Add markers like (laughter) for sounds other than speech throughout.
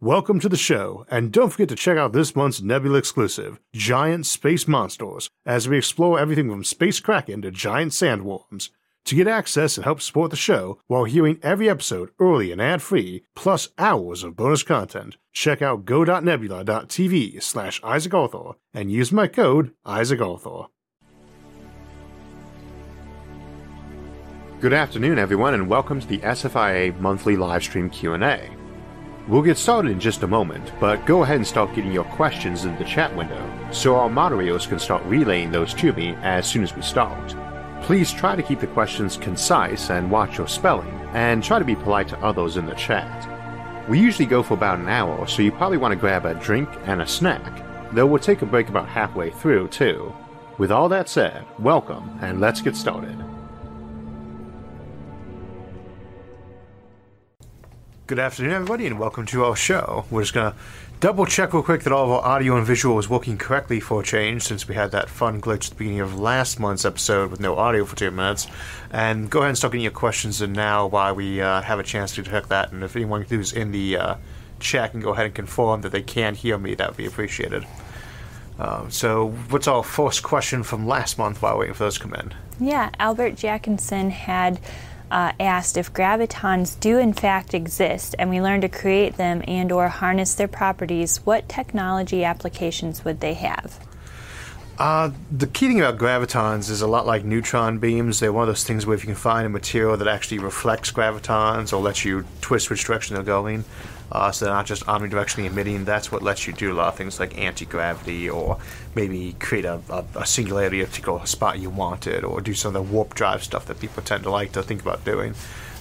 Welcome to the show, and don't forget to check out this month's Nebula exclusive, Giant Space Monsters, as we explore everything from space kraken to giant sandworms. To get access and help support the show while hearing every episode early and ad-free, plus hours of bonus content, check out go.nebula.tv slash Isaac Arthur and use my code Isaac Arthur. Good afternoon, everyone, and welcome to the SFIA monthly livestream Q&A. We'll get started in just a moment, but go ahead and start getting your questions in the chat window so our moderators can start relaying those to me as soon as we start. Please try to keep the questions concise and watch your spelling, and try to be polite to others in the chat. We usually go for about an hour, so you probably want to grab a drink and a snack, though we'll take a break about halfway through, too. With all that said, welcome, and let's get started. Good afternoon, everybody, and welcome to our show. We're just going to double check real quick that all of our audio and visual is working correctly for a change since we had that fun glitch at the beginning of last month's episode with no audio for two minutes. And go ahead and start getting your questions in now while we uh, have a chance to check that. And if anyone who's in the uh, chat can go ahead and confirm that they can hear me, that would be appreciated. Uh, so, what's our first question from last month while waiting for those to come in? Yeah, Albert Jackinson had uh, asked if gravitons do in fact exist and we learn to create them and or harness their properties, what technology applications would they have? Uh, the key thing about gravitons is a lot like neutron beams. They're one of those things where if you can find a material that actually reflects gravitons or lets you twist which direction they're going, uh, so they're not just omnidirectionally emitting. That's what lets you do a lot of things like anti gravity, or maybe create a, a, a singularity at a particular spot you wanted, or do some of the warp drive stuff that people tend to like to think about doing.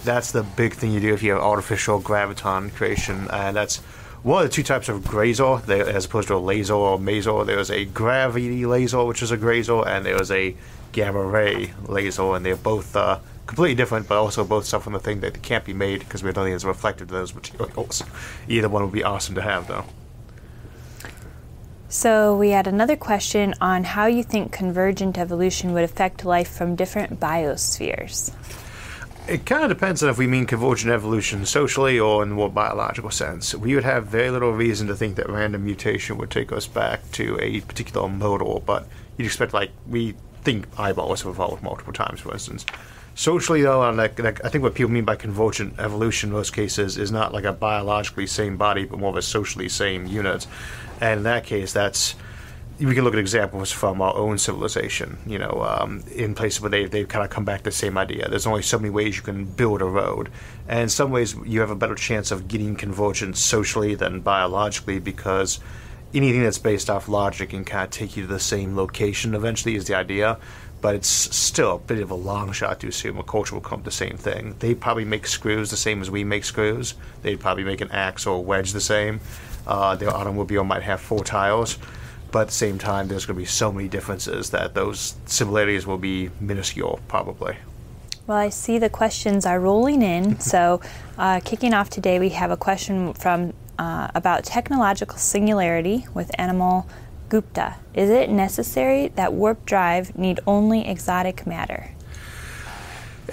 That's the big thing you do if you have artificial graviton creation, and that's one of the two types of graser, as opposed to a laser or maser. There's a gravity laser, which is a graser, and there's a gamma ray laser, and they're both uh, completely different, but also both suffer from the thing that can't be made because we have nothing that's reflective to those materials. Either one would be awesome to have, though. So, we had another question on how you think convergent evolution would affect life from different biospheres. It kind of depends on if we mean convergent evolution socially or in the more biological sense. We would have very little reason to think that random mutation would take us back to a particular model, but you'd expect, like, we think eyeballs have evolved multiple times, for instance socially though like, i think what people mean by convergent evolution in most cases is not like a biologically same body but more of a socially same unit. And in that case that's we can look at examples from our own civilization you know um, in places where they, they've kind of come back to the same idea. There's only so many ways you can build a road. And in some ways you have a better chance of getting convergence socially than biologically because anything that's based off logic can kind of take you to the same location eventually is the idea but it's still a bit of a long shot to assume a culture will come to the same thing. They probably make screws the same as we make screws. They'd probably make an axe or a wedge the same. Uh, their automobile might have four tires, but at the same time, there's going to be so many differences that those similarities will be minuscule, probably. Well, I see the questions are rolling in. (laughs) so, uh, kicking off today, we have a question from uh, about technological singularity with animal Gupta, is it necessary that warp drive need only exotic matter?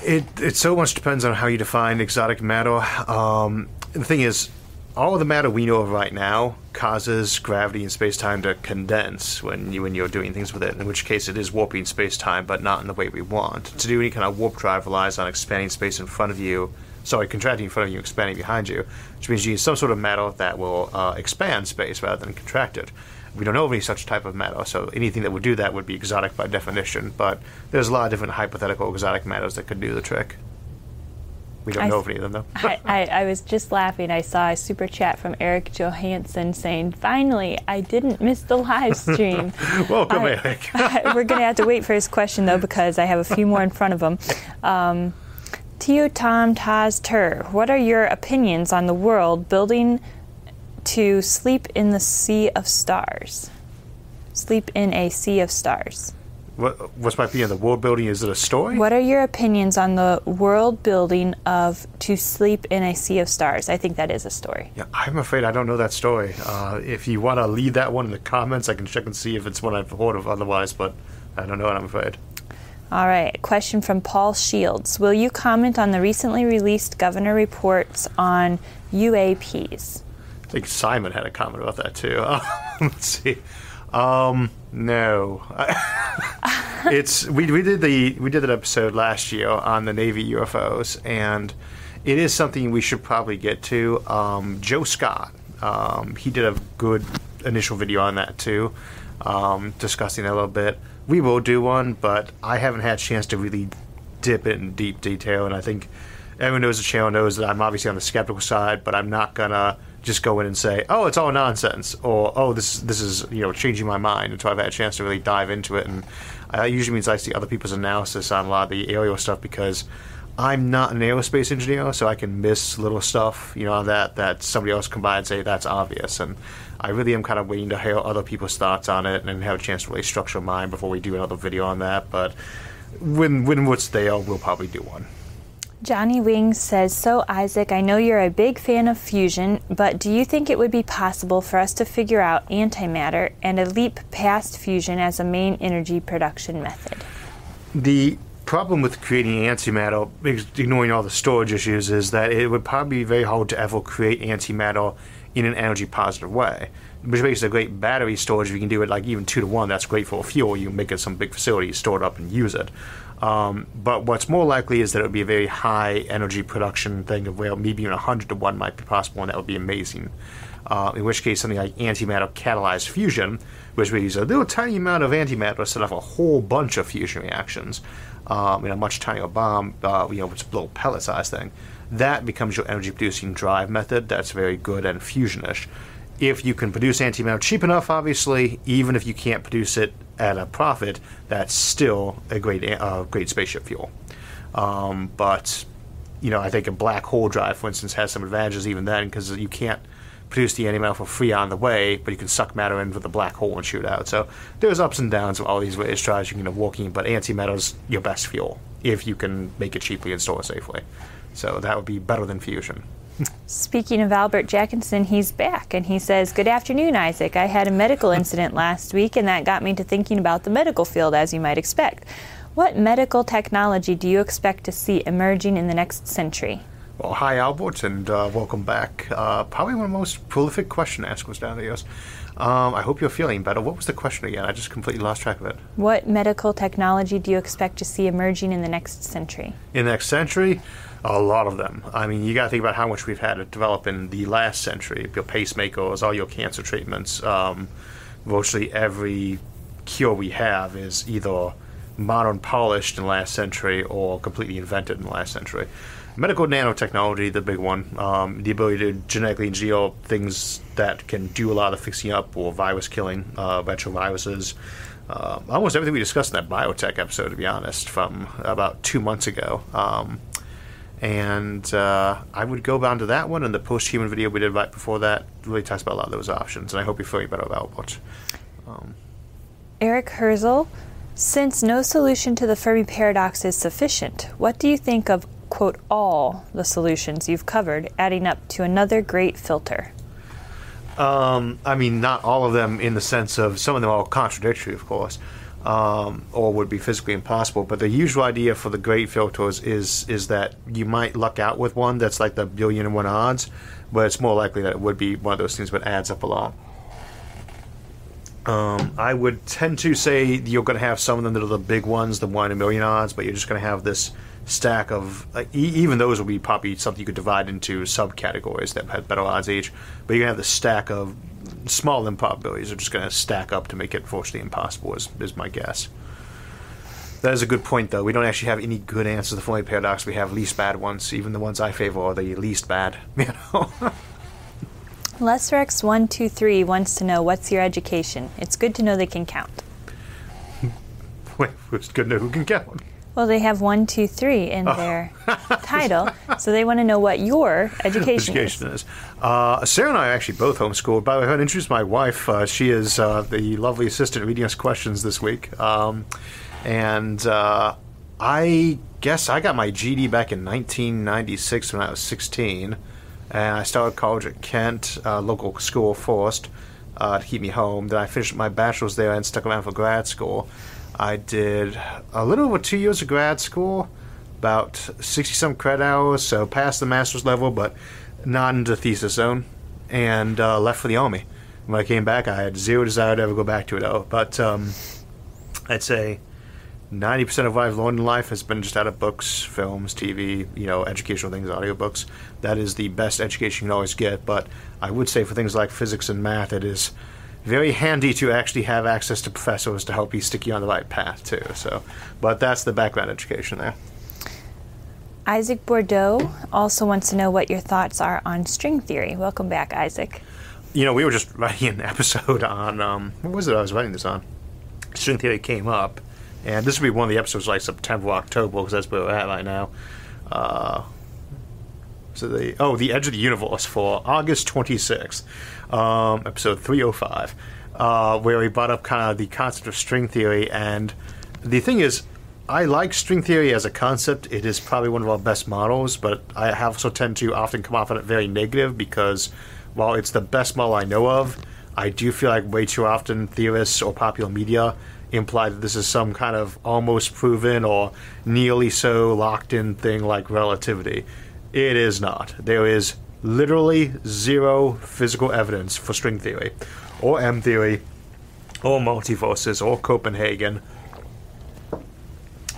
It, it so much depends on how you define exotic matter. Um, the thing is, all of the matter we know of right now causes gravity and space time to condense when you when you're doing things with it. In which case, it is warping space time, but not in the way we want. To do any kind of warp drive relies on expanding space in front of you. Sorry, contracting in front of you, expanding behind you, which means you need some sort of matter that will uh, expand space rather than contract it. We don't know of any such type of matter, so anything that would do that would be exotic by definition. But there's a lot of different hypothetical exotic matters that could do the trick. We don't I know of any of them, though. (laughs) I, I, I, was just laughing. I saw a super chat from Eric Johansson saying, Finally, I didn't miss the live stream. (laughs) Welcome, Eric. (laughs) we're going to have to wait for his question, though, because I have a few more in front of him. Um, Tio Tom Taz Tur, what are your opinions on the world building to sleep in the sea of stars. Sleep in a sea of stars. What, what's my opinion? The world building is it a story? What are your opinions on the world building of to sleep in a sea of stars? I think that is a story. Yeah, I'm afraid I don't know that story. Uh, if you want to leave that one in the comments, I can check and see if it's one I've heard of. Otherwise, but I don't know it. I'm afraid. All right, question from Paul Shields. Will you comment on the recently released governor reports on UAPs? Think Simon had a comment about that too. Uh, (laughs) let's see. Um, no, (laughs) it's we we did the we did that episode last year on the Navy UFOs, and it is something we should probably get to. Um, Joe Scott, um, he did a good initial video on that too, um, discussing it a little bit. We will do one, but I haven't had a chance to really dip it in deep detail, and I think everyone knows the channel knows that I'm obviously on the skeptical side, but I'm not gonna just go in and say, "Oh, it's all nonsense," or "Oh, this this is you know changing my mind," until I've had a chance to really dive into it. And that usually means I see other people's analysis on a lot of the aerial stuff because I'm not an aerospace engineer, so I can miss little stuff, you know, that that somebody else can buy and say that's obvious. And I really am kind of waiting to hear other people's thoughts on it and have a chance to really structure mine before we do another video on that. But when when it's there, we'll probably do one. Johnny Wings says, So, Isaac, I know you're a big fan of fusion, but do you think it would be possible for us to figure out antimatter and a leap past fusion as a main energy production method? The problem with creating antimatter, ignoring all the storage issues, is that it would probably be very hard to ever create antimatter in an energy positive way. Which makes it a great battery storage. If you can do it like even two to one, that's great for fuel. You make it some big facility, store it up, and use it. Um, but what's more likely is that it would be a very high energy production thing of where maybe even 100 to 1 might be possible, and that would be amazing. Uh, in which case, something like antimatter catalyzed fusion, which we use a little tiny amount of antimatter to set off a whole bunch of fusion reactions um, in a much tinier bomb, uh, you know, which is a little pellet sized thing. That becomes your energy producing drive method. That's very good and fusionish if you can produce antimatter cheap enough, obviously, even if you can't produce it at a profit, that's still a great uh, great spaceship fuel. Um, but you know, I think a black hole drive, for instance, has some advantages even then because you can't produce the antimatter for free on the way, but you can suck matter in with the black hole and shoot out. So there's ups and downs of all these ways drives you can working, but antimatter's your best fuel if you can make it cheaply and store it safely. So that would be better than fusion. Speaking of Albert Jackinson, he's back and he says, Good afternoon, Isaac. I had a medical (laughs) incident last week and that got me to thinking about the medical field, as you might expect. What medical technology do you expect to see emerging in the next century? Well, hi, Albert, and uh, welcome back. Uh, probably one of the most prolific question askers down there. Um, I hope you're feeling better. What was the question again? I just completely lost track of it. What medical technology do you expect to see emerging in the next century? In the next century? A lot of them. I mean, you got to think about how much we've had to develop in the last century. Your pacemakers, all your cancer treatments. Um, virtually every cure we have is either modern polished in the last century or completely invented in the last century. Medical nanotechnology, the big one, um, the ability to genetically engineer things that can do a lot of fixing up or virus killing, uh, retroviruses. Uh, almost everything we discussed in that biotech episode, to be honest, from about two months ago. Um, and uh, I would go down to that one and the post-human video we did right before that really talks about a lot of those options. And I hope you're feeling better about what. Um, Eric Herzl, since no solution to the Fermi paradox is sufficient, what do you think of quote all the solutions you've covered, adding up to another great filter? Um, I mean, not all of them in the sense of some of them are contradictory, of course um, or would be physically impossible. But the usual idea for the great filters is is that you might luck out with one that's like the billion and one odds, but it's more likely that it would be one of those things that adds up a lot. Um, I would tend to say you're going to have some of them that are the big ones, the one in a million odds, but you're just going to have this stack of like, e- even those will be probably something you could divide into subcategories that have better odds each. But you're going to have the stack of small improbabilities are just going to stack up to make it fortunately impossible. Is is my guess. That is a good point, though. We don't actually have any good answers to the Fermi paradox. We have least bad ones. Even the ones I favor are the least bad. (laughs) You know. LesRex123 wants to know what's your education. It's good to know they can count. (laughs) Wait, it's good to know who can count. Well, they have one, two, three in oh. their (laughs) title, so they want to know what your education, education is. is. Uh, Sarah and I are actually both homeschooled. By the way, I want to introduce my wife. Uh, she is uh, the lovely assistant reading us questions this week. Um, and uh, I guess I got my GD back in 1996 when I was 16. And I started college at Kent, uh, local school first, uh, to keep me home. Then I finished my bachelor's there and stuck around for grad school. I did a little over two years of grad school, about 60 some credit hours, so past the master's level, but not into thesis zone. and uh, left for the army. When I came back, I had zero desire to ever go back to it, though. But um, I'd say 90% of what I've learned in life has been just out of books, films, TV, you know, educational things, audiobooks. That is the best education you can always get. But I would say for things like physics and math, it is very handy to actually have access to professors to help you stick you on the right path, too. So, but that's the background education there. Isaac Bordeaux also wants to know what your thoughts are on string theory. Welcome back, Isaac. You know, we were just (laughs) writing an episode on, um, what was it I was writing this on? String theory came up and this will be one of the episodes like September, October, because that's where we're at right now. Uh, so the oh, the Edge of the Universe for August twenty sixth, um, episode three oh five, uh, where we brought up kind of the concept of string theory, and the thing is. I like string theory as a concept. It is probably one of our best models, but I also tend to often come off on it very negative because while it's the best model I know of, I do feel like way too often theorists or popular media imply that this is some kind of almost proven or nearly so locked in thing like relativity. It is not. There is literally zero physical evidence for string theory, or M theory, or multiverses, or Copenhagen.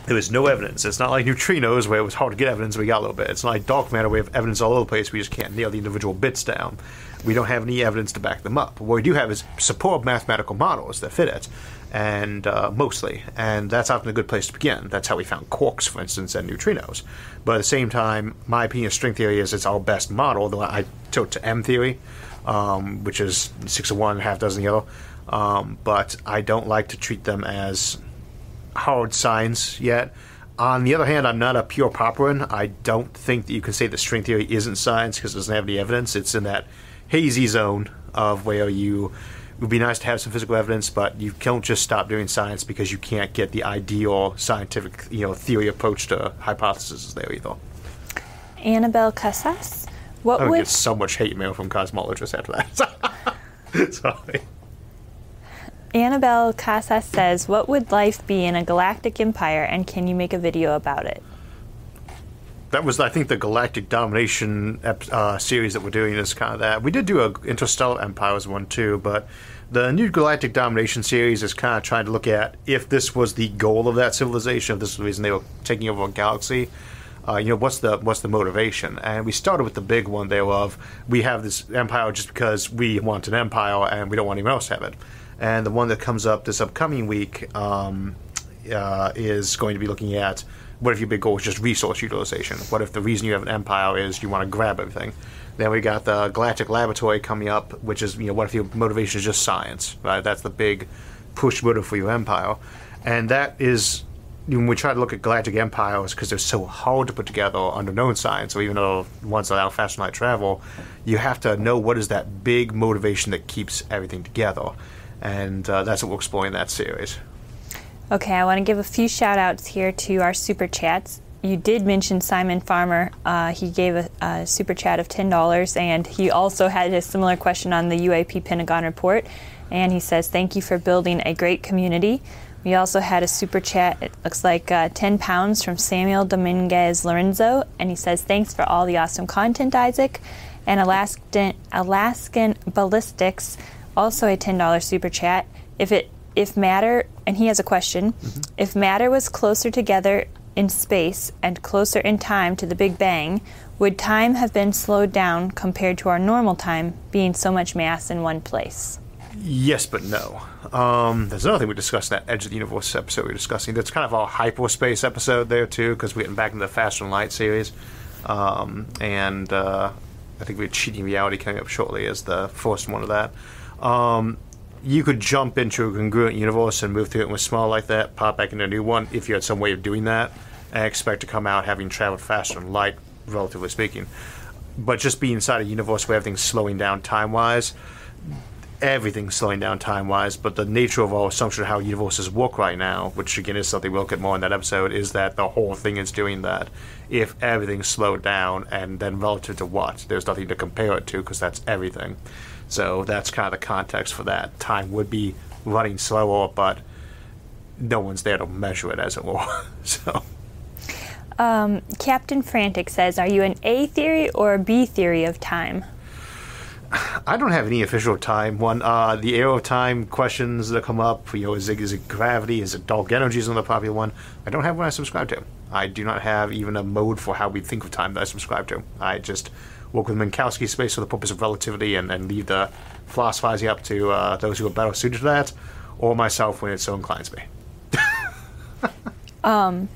There is no evidence. It's not like neutrinos where it was hard to get evidence, we got a little bit. It's not like dark matter where we have evidence all over the place, we just can't nail the individual bits down. We don't have any evidence to back them up. What we do have is support mathematical models that fit it and uh, mostly, and that's often a good place to begin. That's how we found quarks, for instance, and neutrinos. But at the same time, my opinion of string theory is it's our best model. Though I tilt to M theory, um, which is six of one, half dozen the other. Um, but I don't like to treat them as hard science yet. On the other hand, I'm not a pure Popperian. I don't think that you can say that string theory isn't science because it doesn't have any evidence. It's in that hazy zone of where you it would be nice to have some physical evidence, but you can't just stop doing science because you can't get the ideal scientific, you know, theory approach to hypotheses there either. Annabelle Casas, what I would get so much hate mail from cosmologists after that. (laughs) Sorry. Annabelle Casas says, "What would life be in a galactic empire, and can you make a video about it?" That was, I think, the Galactic Domination uh, series that we're doing is kind of that. We did do a Interstellar Empires one too, but the new Galactic Domination series is kind of trying to look at if this was the goal of that civilization, if this was the reason they were taking over a galaxy. Uh, you know, what's the what's the motivation? And we started with the big one there of we have this empire just because we want an empire and we don't want anyone else to have it. And the one that comes up this upcoming week um, uh, is going to be looking at what if your big goal is just resource utilization? What if the reason you have an empire is you want to grab everything? Then we got the Galactic Laboratory coming up, which is you know what if your motivation is just science? Right, that's the big push motive for your empire, and that is when we try to look at galactic empires because they're so hard to put together under known science. So even though ones that allow fast light travel, you have to know what is that big motivation that keeps everything together, and uh, that's what we'll explore in that series. Okay, I want to give a few shout outs here to our super chats. You did mention Simon Farmer. Uh, he gave a, a, super chat of $10, and he also had a similar question on the UAP Pentagon report. And he says, Thank you for building a great community. We also had a super chat, it looks like uh, 10 pounds from Samuel Dominguez Lorenzo. And he says, Thanks for all the awesome content, Isaac. And Alaskan, Alaskan Ballistics, also a $10 super chat. If it if matter, and he has a question, mm-hmm. if matter was closer together in space and closer in time to the Big Bang, would time have been slowed down compared to our normal time being so much mass in one place? Yes, but no. Um, there's another thing we discussed in that Edge of the Universe episode we were discussing. That's kind of our hyperspace episode there, too, because we're getting back into the Faster Than Light series. Um, and uh, I think we have Cheating Reality coming up shortly as the first one of that. Um, you could jump into a congruent universe and move through it and was small like that, pop back into a new one if you had some way of doing that, and expect to come out having traveled faster than light, relatively speaking. But just being inside a universe where everything's slowing down time wise, everything's slowing down time wise, but the nature of our assumption of how universes work right now, which again is something we'll at more in that episode, is that the whole thing is doing that. If everything's slowed down, and then relative to what? There's nothing to compare it to because that's everything. So that's kind of the context for that. Time would be running slower, but no one's there to measure it, as it were. (laughs) so. Um, Captain Frantic says, "Are you an A theory or a B theory of time?" I don't have any official time. One, uh, the arrow of time questions that come up. You know, is it, is it gravity? Is it dark energy? Is another popular one. I don't have one I subscribe to. I do not have even a mode for how we think of time that I subscribe to. I just work with Minkowski space for the purpose of relativity and, and leave the philosophizing up to uh, those who are better suited to that, or myself when it so inclines me. Um,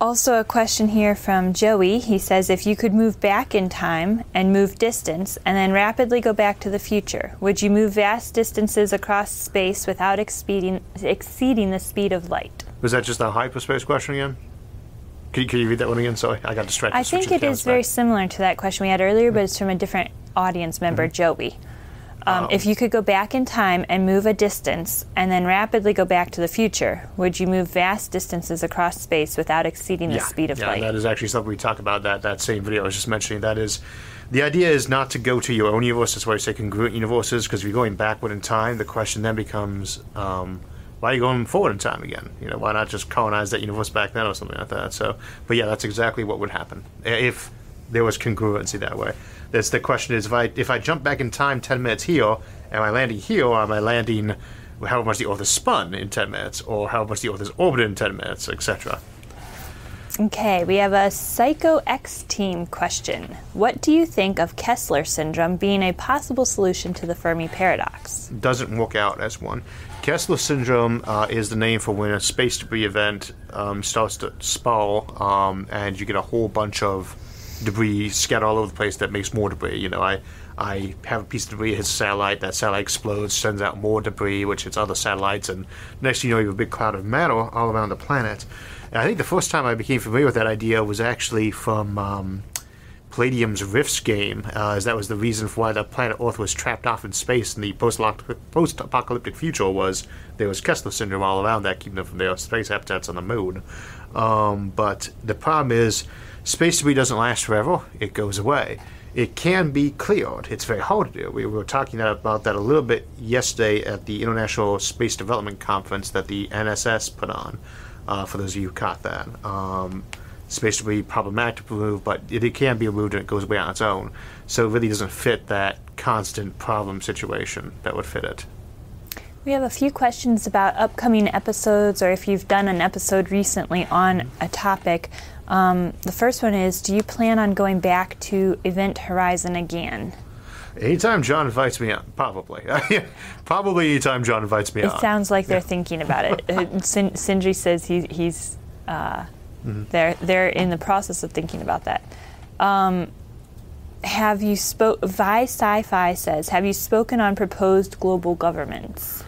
also, a question here from Joey. He says, If you could move back in time and move distance and then rapidly go back to the future, would you move vast distances across space without exceeding, exceeding the speed of light? Was that just a hyperspace question again? Can you, can you read that one again? Sorry, I got distracted. I think it is is very similar to that question we had earlier, but it's from a different audience member, Joey. Um, If you could go back in time and move a distance and then rapidly go back to the future, would you move vast distances across space without exceeding the yeah. speed of yeah, light? that is actually something we talk about that that same video I was just mentioning. That is, the idea is not to go to your own universe. That's why I say congruent universes, because if you're going backward in time, the question then becomes, um, why are you going forward in time again? You know, why not just colonize that universe back then or something like that? So, but yeah, that's exactly what would happen if there was congruency that way. That's the question is if I if I jump back in time ten minutes here, am I landing here or am I landing how much the Earth is spun in ten minutes or how much the Earth is orbited in ten minutes, etc. Okay, we have a Psycho X Team question. What do you think of Kessler syndrome being a possible solution to the Fermi paradox? doesn't work out as one. Kessler syndrome uh, is the name for when a space debris event um, starts to spiral, um, and you get a whole bunch of debris scattered all over the place that makes more debris. You know, I I have a piece of debris hits a satellite, that satellite explodes, sends out more debris, which hits other satellites, and next thing you know, you have a big cloud of matter all around the planet. And I think the first time I became familiar with that idea was actually from. Um, Palladium's Rifts game, uh, as that was the reason for why the planet Earth was trapped off in space in the post-apocalyptic future was there was Kessler syndrome all around that, keeping them from their space habitats on the moon. Um, but the problem is, space debris doesn't last forever; it goes away. It can be cleared. It's very hard to do. We were talking about that a little bit yesterday at the International Space Development Conference that the NSS put on. Uh, for those of you who caught that. Um, space debris problematic to remove, but it, it can be removed and it goes away on its own. So it really doesn't fit that constant problem situation that would fit it. We have a few questions about upcoming episodes or if you've done an episode recently on a topic. Um, the first one is Do you plan on going back to Event Horizon again? Anytime John invites me on, probably. (laughs) probably anytime John invites me out. It sounds like they're thinking about it. (laughs) Uh, Sin- Sindri says he, he's uh, they're they're in the process of thinking about that. Um, have you spoke? Vi Sci-Fi says, have you spoken on proposed global governments?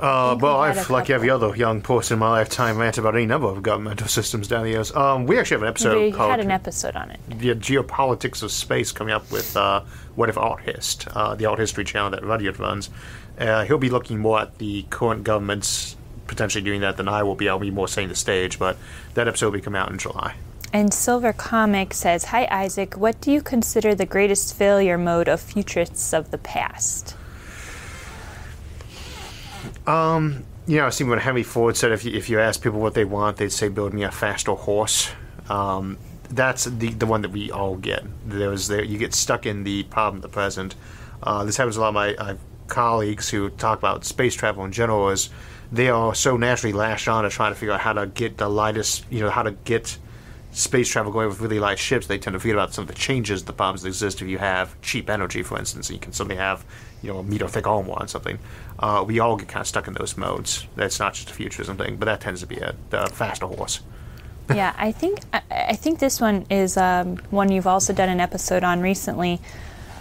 Uh, well, I've, like every other young person in my lifetime, ranted about any number of governmental systems down the years. Um, we actually have an episode we called had an episode on it. the geopolitics of space coming up with uh, what if alt hist uh, the art history channel that rudyard runs uh, he'll be looking more at the current governments potentially doing that than i will be i'll be more setting the stage but that episode will be coming out in july And Silver Comic says, Hi Isaac, what do you consider the greatest failure mode of futurists of the past? You know, I see when Henry Ford said if you, if you ask people what they want, they'd say build me a faster horse. Um, that's the the one that we all get. There was there you get stuck in the problem of the present. Uh, this happens a lot my uh, colleagues who talk about space travel in general. Is they are so naturally lashed on to trying to figure out how to get the lightest, you know, how to get space travel going with really light ships. They tend to forget about some of the changes, the problems that exist if you have cheap energy, for instance. You can suddenly have, you know, a meter thick armor on something. Uh, we all get kind of stuck in those modes. That's not just a futurism thing, but that tends to be a, a faster horse. yeah, I think I, I think this one is um, one you've also done an episode on recently.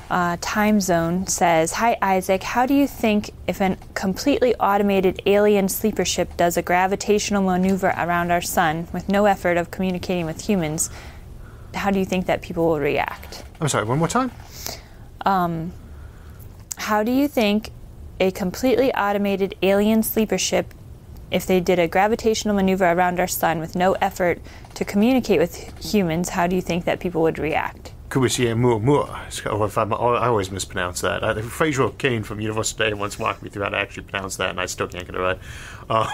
Uh, Time Zone says, "Hi Isaac, how do you think if a completely automated alien sleeper ship does a gravitational maneuver around our sun with no effort of communicating with humans, how do you think that people will react? I'm sorry, one more time? Um, How do you think a completely automated alien sleeper ship, if they did a gravitational maneuver around our sun with no effort to communicate with humans, how do you think that people would react?" Kubusier Moore. Or if I'm, I always mispronounce that. Uh, Fraser Cain from Universe Today once walked me through how to actually pronounce that, and I still can't get it right. Uh,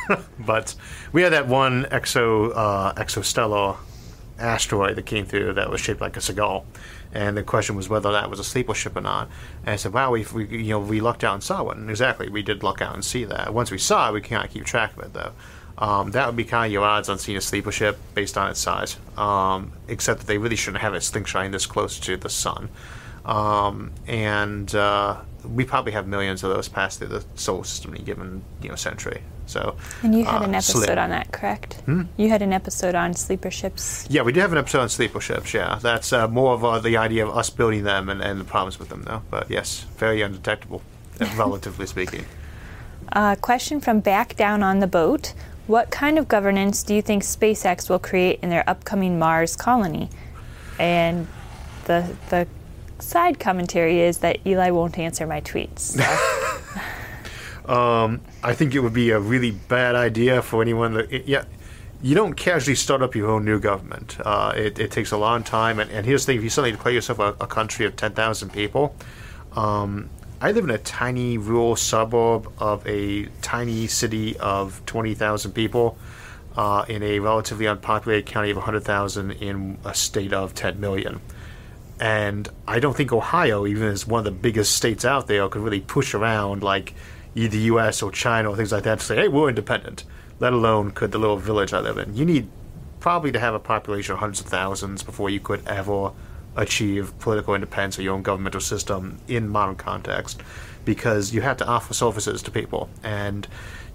(laughs) but we had that one exo uh, exostellar asteroid that came through that was shaped like a cigar, and the question was whether that was a sleeper ship or not. And I said, "Wow, we, we you know we lucked out and saw one." Exactly, we did luck out and see that. Once we saw it, we can't keep track of it though. Um, that would be kind of your odds on seeing a sleeper ship based on its size. Um, except that they really shouldn't have a it slingshotting this close to the sun. Um, and uh, we probably have millions of those pass through the solar system in a given you know century. So And you had uh, an episode slim. on that, correct? You had an episode on sleeper ships. Yeah, we do have an episode on sleeper ships. Yeah, that's uh, more of uh, the idea of us building them and, and the problems with them, though. But yes, very undetectable, (laughs) relatively speaking. Uh, question from back down on the boat. What kind of governance do you think SpaceX will create in their upcoming Mars colony? And the the side commentary is that Eli won't answer my tweets. So. (laughs) I think it would be a really bad idea for anyone that. It, yeah, you don't casually start up your own new government. Uh, it, it takes a long time. And, and here's the thing: if you suddenly declare yourself a, a country of ten thousand people, um, I live in a tiny rural suburb of a tiny city of twenty thousand people. Uh, in a relatively unpopulated county of 100,000 in a state of 10 million. And I don't think Ohio, even as one of the biggest states out there, could really push around like either U.S. or China or things like that to say, "Hey, we're independent." Let alone could the little village I live in. You need probably to have a population of hundreds of thousands before you could ever achieve political independence or your own governmental system in modern context, because you have to offer services to people and.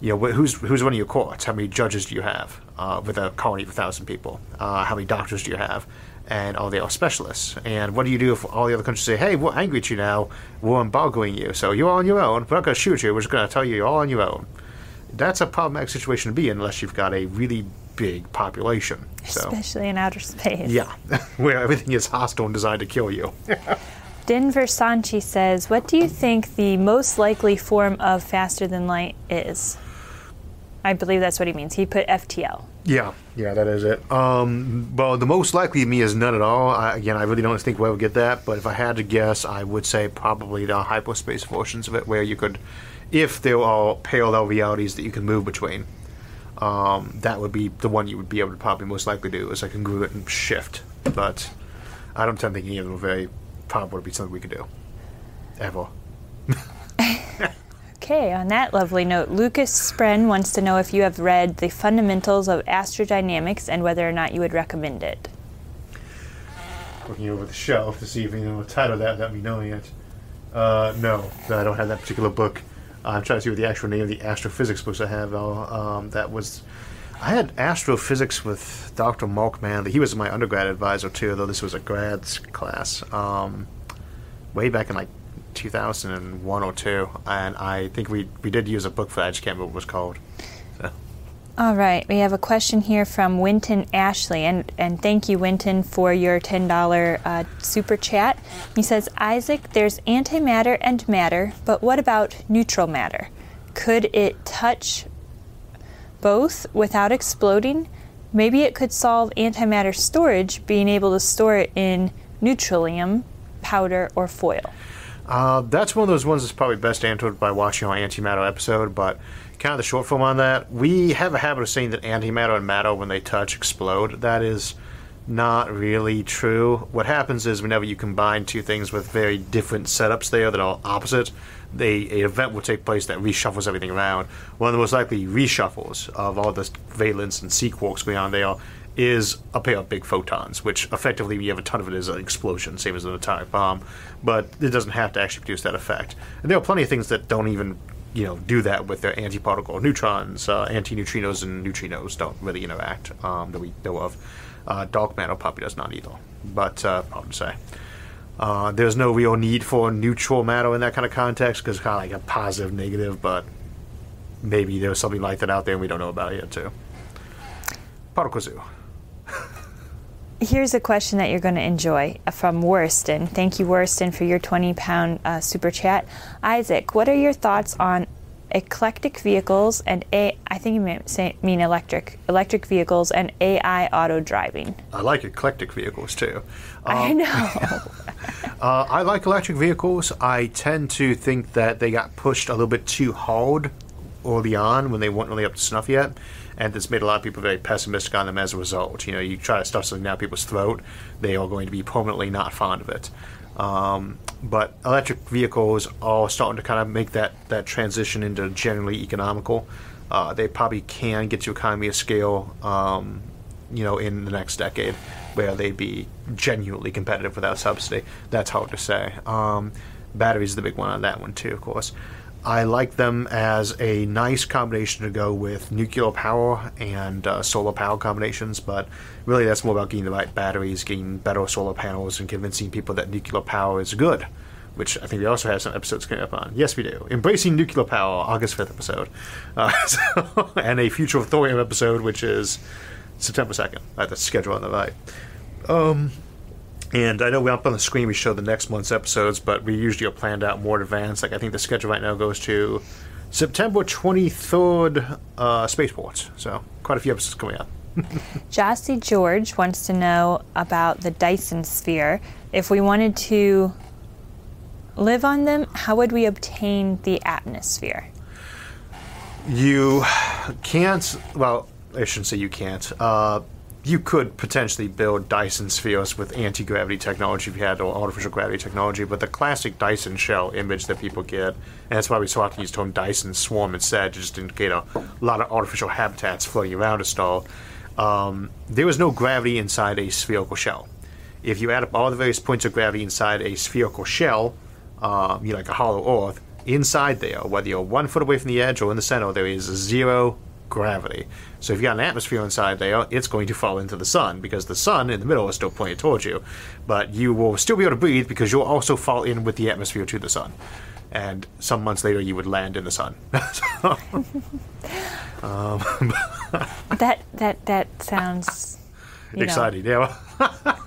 You know, who's who's running your courts? How many judges do you have uh, with a colony of a thousand people? Uh, how many doctors do you have? and all the other specialists. And what do you do if all the other countries say, "Hey, we're angry at you now. We're embargoing you, so you're on your own. We're not going to shoot you. We're just going to tell you you're all on your own." That's a problematic situation to be in unless you've got a really big population. So, Especially in outer space. yeah, (laughs) where everything is hostile and designed to kill you. (laughs) Denver Sanchi says, What do you think the most likely form of faster than light is? I believe that's what he means. He put FTL. Yeah, yeah, that is it. Um, well, the most likely to me is none at all. I, again, I really don't think we'll ever get that. But if I had to guess, I would say probably the hyperspace versions of it, where you could, if there are parallel realities that you can move between, um, that would be the one you would be able to probably most likely do is a congruent shift. But I don't tend to think any of them are very probable to be something we could do, ever. (laughs) Okay, on that lovely note, Lucas Spren wants to know if you have read The Fundamentals of Astrodynamics and whether or not you would recommend it. looking over the shelf to see if you know the title of that without me knowing it. Uh, no, I don't have that particular book. I'm trying to see what the actual name of the astrophysics books I have. Um, that was, I had astrophysics with Dr. Mark Manley. He was my undergrad advisor too, though this was a grad class. Um, way back in like 2001 or two, and I think we we did use a book for that. I just can't remember what it was called. All right, we have a question here from Winton Ashley, and, and thank you, Winton, for your $10 uh, super chat. He says, Isaac, there's antimatter and matter, but what about neutral matter? Could it touch both without exploding? Maybe it could solve antimatter storage, being able to store it in neutralium, powder, or foil. Uh, that's one of those ones that's probably best answered by watching our antimatter episode, but kind of the short form on that, we have a habit of saying that antimatter and matter, when they touch, explode. That is not really true. What happens is whenever you combine two things with very different setups there that are opposite, they, a event will take place that reshuffles everything around. One of the most likely reshuffles of all the valence and sea quarks going on there is a pair of big photons, which effectively you have a ton of it as an explosion, same as an atomic bomb, but it doesn't have to actually produce that effect. And there are plenty of things that don't even, you know, do that with their antiparticle neutrons, uh, antineutrinos and neutrinos don't really interact um, that we know of. Uh, dark matter probably does not either, but uh, hard to say. Uh, there's no real need for neutral matter in that kind of context because it's kind of like a positive, negative, but maybe there's something like that out there and we don't know about it yet too. Particle zoo. Here's a question that you're going to enjoy uh, from Worston. Thank you, Worston, for your 20 pound uh, super chat. Isaac, what are your thoughts on eclectic vehicles and a I think you mean, say, mean electric electric vehicles and AI auto driving? I like eclectic vehicles too. I know. (laughs) Uh, I like electric vehicles. I tend to think that they got pushed a little bit too hard early on when they weren't really up to snuff yet, and it's made a lot of people very pessimistic on them as a result. You know, you try to stuff something down people's throat, they are going to be permanently not fond of it. Um, but electric vehicles are starting to kind of make that, that transition into generally economical. Uh, they probably can get to economy of scale, um, you know, in the next decade, where they'd be genuinely competitive without subsidy. That's hard to say. Um, batteries is the big one on that one too, of course. I like them as a nice combination to go with nuclear power and uh, solar power combinations, but really that's more about getting the right batteries, getting better solar panels, and convincing people that nuclear power is good, which I think we also have some episodes coming up on. Yes, we do. Embracing Nuclear Power, August 5th episode. Uh, (laughs) so, and a Future of Thorium episode, which is September 2nd. I have the schedule on the right. Um, and I know we up on the screen we show the next month's episodes, but we usually are planned out more in advance. Like I think the schedule right now goes to September 23rd, uh, Spaceports. So quite a few episodes coming up. (laughs) Jossie George wants to know about the Dyson sphere. If we wanted to live on them, how would we obtain the atmosphere? You can't. Well, I shouldn't say you can't. Uh, you could potentially build Dyson spheres with anti gravity technology if you had artificial gravity technology, but the classic Dyson shell image that people get, and that's why we so often use the term Dyson swarm instead, to just indicate a lot of artificial habitats floating around a star. Um, there is no gravity inside a spherical shell. If you add up all the various points of gravity inside a spherical shell, um, you know, like a hollow Earth, inside there, whether you're one foot away from the edge or in the center, there is zero gravity. So if you got an atmosphere inside there, it's going to fall into the sun because the sun in the middle is still pointed towards you. But you will still be able to breathe because you'll also fall in with the atmosphere to the sun. And some months later, you would land in the sun. (laughs) so, (laughs) um, (laughs) that that that sounds exciting. Know, yeah.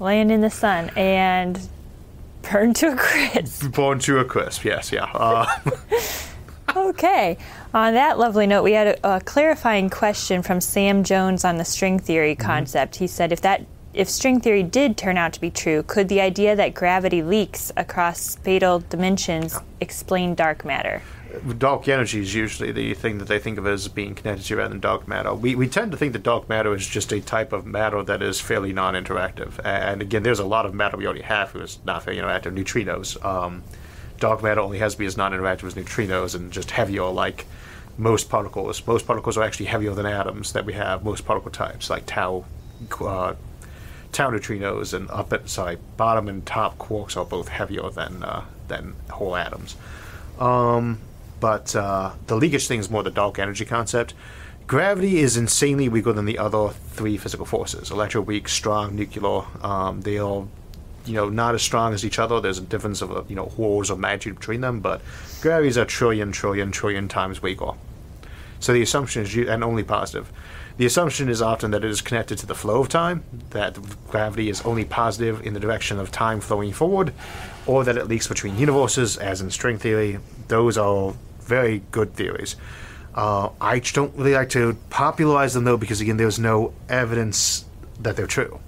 land in the sun and burn to a crisp. Burn to a crisp. Yes. Yeah. Uh, okay. On that lovely note, we had a, a, clarifying question from Sam Jones on the string theory mm-hmm. concept. Mm-hmm. He said, if that if string theory did turn out to be true, could the idea that gravity leaks across spatial dimensions explain dark matter? Dark energy is usually the thing that they think of as being connected to rather than dark matter. We, we tend to think that dark matter is just a type of matter that is fairly non interactive. And again, there's a lot of matter we already have who is not very interactive, neutrinos. Um, dark matter only has to be as non-interactive as neutrinos and just heavier like most particles. Most particles are actually heavier than atoms that we have. Most particle types like tau, uh, tau neutrinos and up sorry bottom and top quarks are both heavier than uh, than whole atoms. Um, but uh, the leakage thing is more the dark energy concept. Gravity is insanely weaker than the other three physical forces: electroweak, strong, nuclear. Um, they all you know not as strong as each other. There's a difference of you know orders of magnitude between them, but gravity is a trillion, trillion, trillion times weaker. So the assumption is, and only positive. The assumption is often that it is connected to the flow of time, that gravity is only positive in the direction of time flowing forward, or that it leaks between universes, as in string theory. Those are very good theories. Uh, I don't really like to popularize them though, because again, there's no evidence that they're true.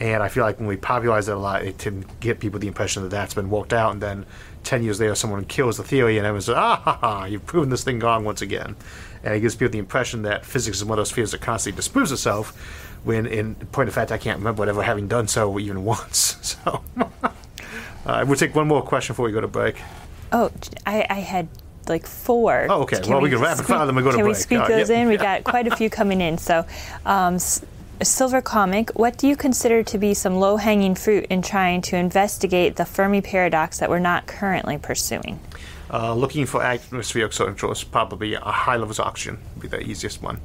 And I feel like when we popularize it a lot, it can get people the impression that that's been worked out, and then 10 years later, someone kills the theory, and everyone's like, ah, ha, ha, you've proven this thing wrong once again. And it gives people the impression that physics is one of those fields that constantly disproves itself, when in point of fact, I can't remember ever having done so even (laughs) once. So, (laughs) uh, we'll take one more question before we go to break. Oh, I, I had like four. Oh, okay. Can well, we, we can rapid fire them and go to break. Can we squeak those in? We got quite a few coming in. So, um, Silver Comic, what do you consider to be some low hanging fruit in trying to investigate the Fermi paradox that we're not currently pursuing? Uh, looking for atmospheric signatures, probably a high levels of oxygen would be the easiest one.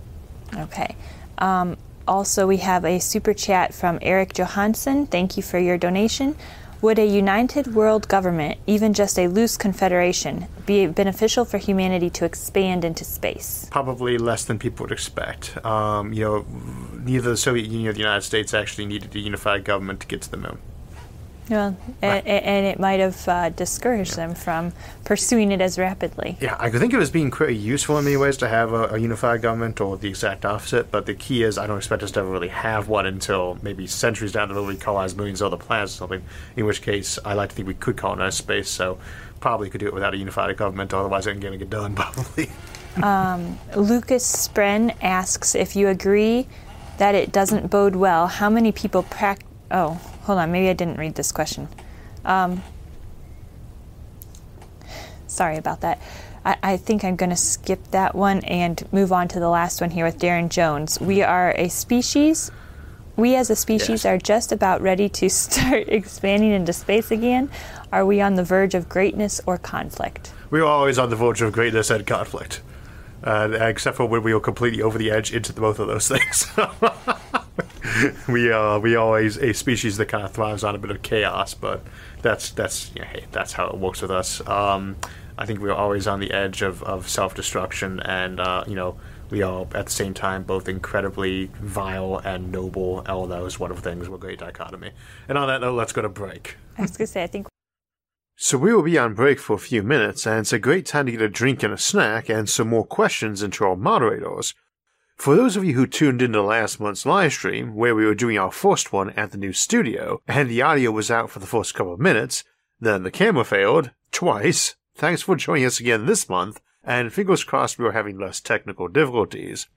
Okay. Um, also, we have a super chat from Eric Johansson. Thank you for your donation. Would a united world government, even just a loose confederation, be beneficial for humanity to expand into space? Probably less than people would expect. Um, you know, neither the Soviet Union or the United States actually needed a unified government to get to the moon. Well, and, and, it might have uh, discouraged yeah. them from pursuing it as rapidly. Yeah, I could think of it as being pretty useful in many ways to have a, a, unified government or the exact opposite, but the key is I don't expect us to ever really have one until maybe centuries down the road we colonize millions of other planets or something, in which case I like to think we could colonize space, so probably could do it without a unified government, otherwise it ain't going to get done, (laughs) probably. Um, Lucas Spren asks if you agree that it doesn't bode well. How many people prac? Oh, hold on. Maybe I didn't read this question. Um, sorry about that. I, I think I'm going to skip that one and move on to the last one here with Darren Jones. We are a species. We as a species Yes. are just about ready to (laughs) start expanding into space again. Are we on the verge of greatness or conflict? We were always on the verge of greatness and conflict. Uh, except for when we were completely over the edge into the, both of those (laughs) things. (laughs) we are we always a species that kind of thrives on a bit of chaos, but that's that's yeah, hey, that's how it works with us. Um, I think we're always on the edge of, of self destruction, and uh, you know we are at the same time both incredibly vile and noble. All those wonderful things. A great dichotomy. And on that note, let's go to break. I was going to say, I think So we will be on break for a few minutes, and it's a great time to get a drink and a snack and some more questions into our moderators. For those of you who tuned into last month's live stream, where we were doing our first one at the new studio, and the audio was out for the first couple of minutes, then the camera failed, twice. Thanks for joining us again this month, and fingers crossed we were having less technical difficulties.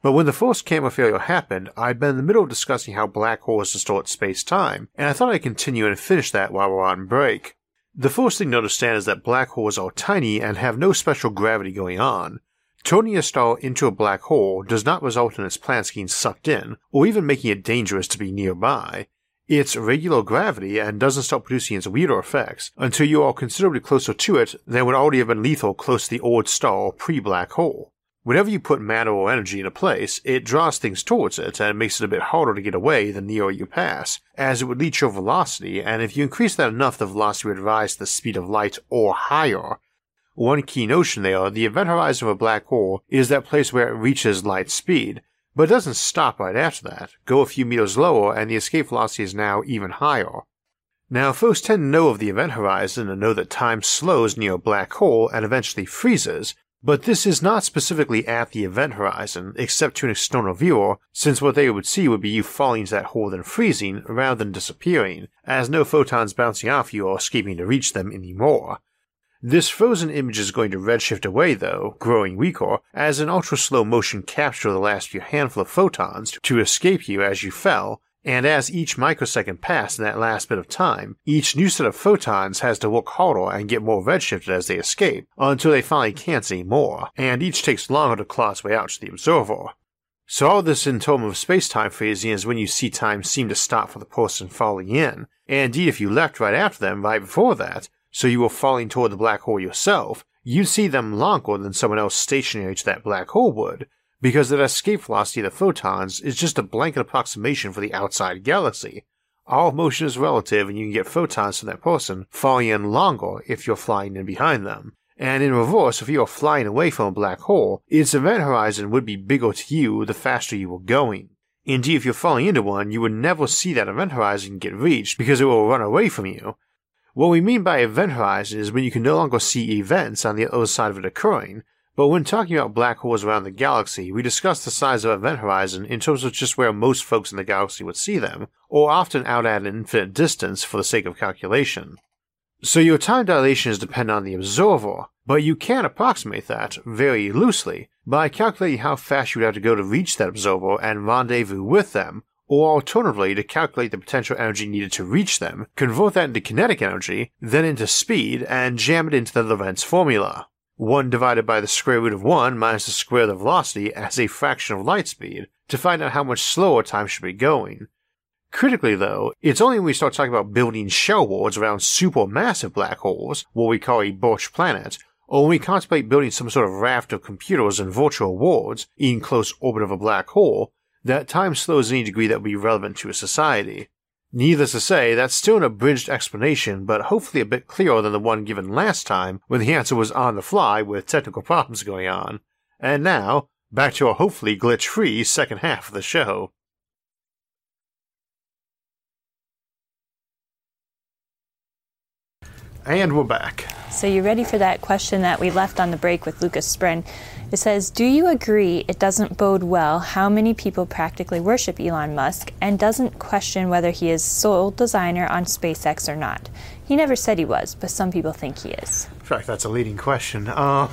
But when the first camera failure happened, I'd been in the middle of discussing how black holes distort space-time, and I thought I'd continue and finish that while we're on break. The first thing to understand is that black holes are tiny and have no special gravity going on. Turning a star into a black hole does not result in its planets getting sucked in, or even making it dangerous to be nearby. It's regular gravity and doesn't start producing its weirder effects until you are considerably closer to it than would already have been lethal close to the old star pre-black hole. Whenever you put matter or energy in a place, it draws things towards it and makes it a bit harder to get away the nearer you pass, as it would leach your velocity, and if you increase that enough, the velocity would rise to the speed of light or higher. One key notion there, the event horizon of a black hole is that place where it reaches light speed, but it doesn't stop right after that. Go a few meters lower, and the escape velocity is now even higher. Now, folks tend to know of the event horizon and know that time slows near a black hole and eventually freezes, but this is not specifically at the event horizon, except to an external viewer, since what they would see would be you falling into that hole and freezing rather than disappearing, as no photons bouncing off you are escaping to reach them anymore. This frozen image is going to redshift away though, growing weaker, as an ultra slow motion capture of the last few handful of photons to escape you as you fell, and as each microsecond passed in that last bit of time, each new set of photons has to work harder and get more redshifted as they escape, until they finally can't see more, and each takes longer to claw its way out to the observer. So all this in terms of space-time phasing is when you see time seem to stop for the person falling in, and indeed if you left right after them right before that, so you were falling toward the black hole yourself, you'd see them longer than someone else stationary to that black hole would, because that escape velocity of the photons is just a blanket approximation for the outside galaxy. All motion is relative, and you can get photons from that person falling in longer if you're flying in behind them. And in reverse, if you are flying away from a black hole, its event horizon would be bigger to you the faster you were going. Indeed, if you're falling into one, you would never see that event horizon get reached because it will run away from you. What we mean by event horizon is when you can no longer see events on the other side of it occurring, but when talking about black holes around the galaxy, we discuss the size of event horizon in terms of just where most folks in the galaxy would see them, or often out at an infinite distance for the sake of calculation. So your time dilation is dependent on the observer, but you can approximate that, very loosely, by calculating how fast you would have to go to reach that observer and rendezvous with them, or alternatively to calculate the potential energy needed to reach them, convert that into kinetic energy, then into speed, and jam it into the Lorentz formula. 1 divided by the square root of 1 minus the square root of the velocity as a fraction of light speed, to find out how much slower time should be going. Critically though, it's only when we start talking about building shell worlds around supermassive black holes, what we call a Birch planet, or when we contemplate building some sort of raft of computers and virtual worlds in close orbit of a black hole, that time slows any degree that would be relevant to a society. Needless to say, that's still an abridged explanation, but hopefully a bit clearer than the one given last time when the answer was on the fly with technical (laughs) problems going on. And now, back to a hopefully glitch free second half of the show. And we're back. So you ready for that question that we left on the break with Lucas Spren? It says, Do you agree it doesn't bode well how many people practically worship Elon Musk and doesn't question whether he is sole designer on SpaceX or not? He never said he was, but some people think he is. In fact, that's a leading question. Uh,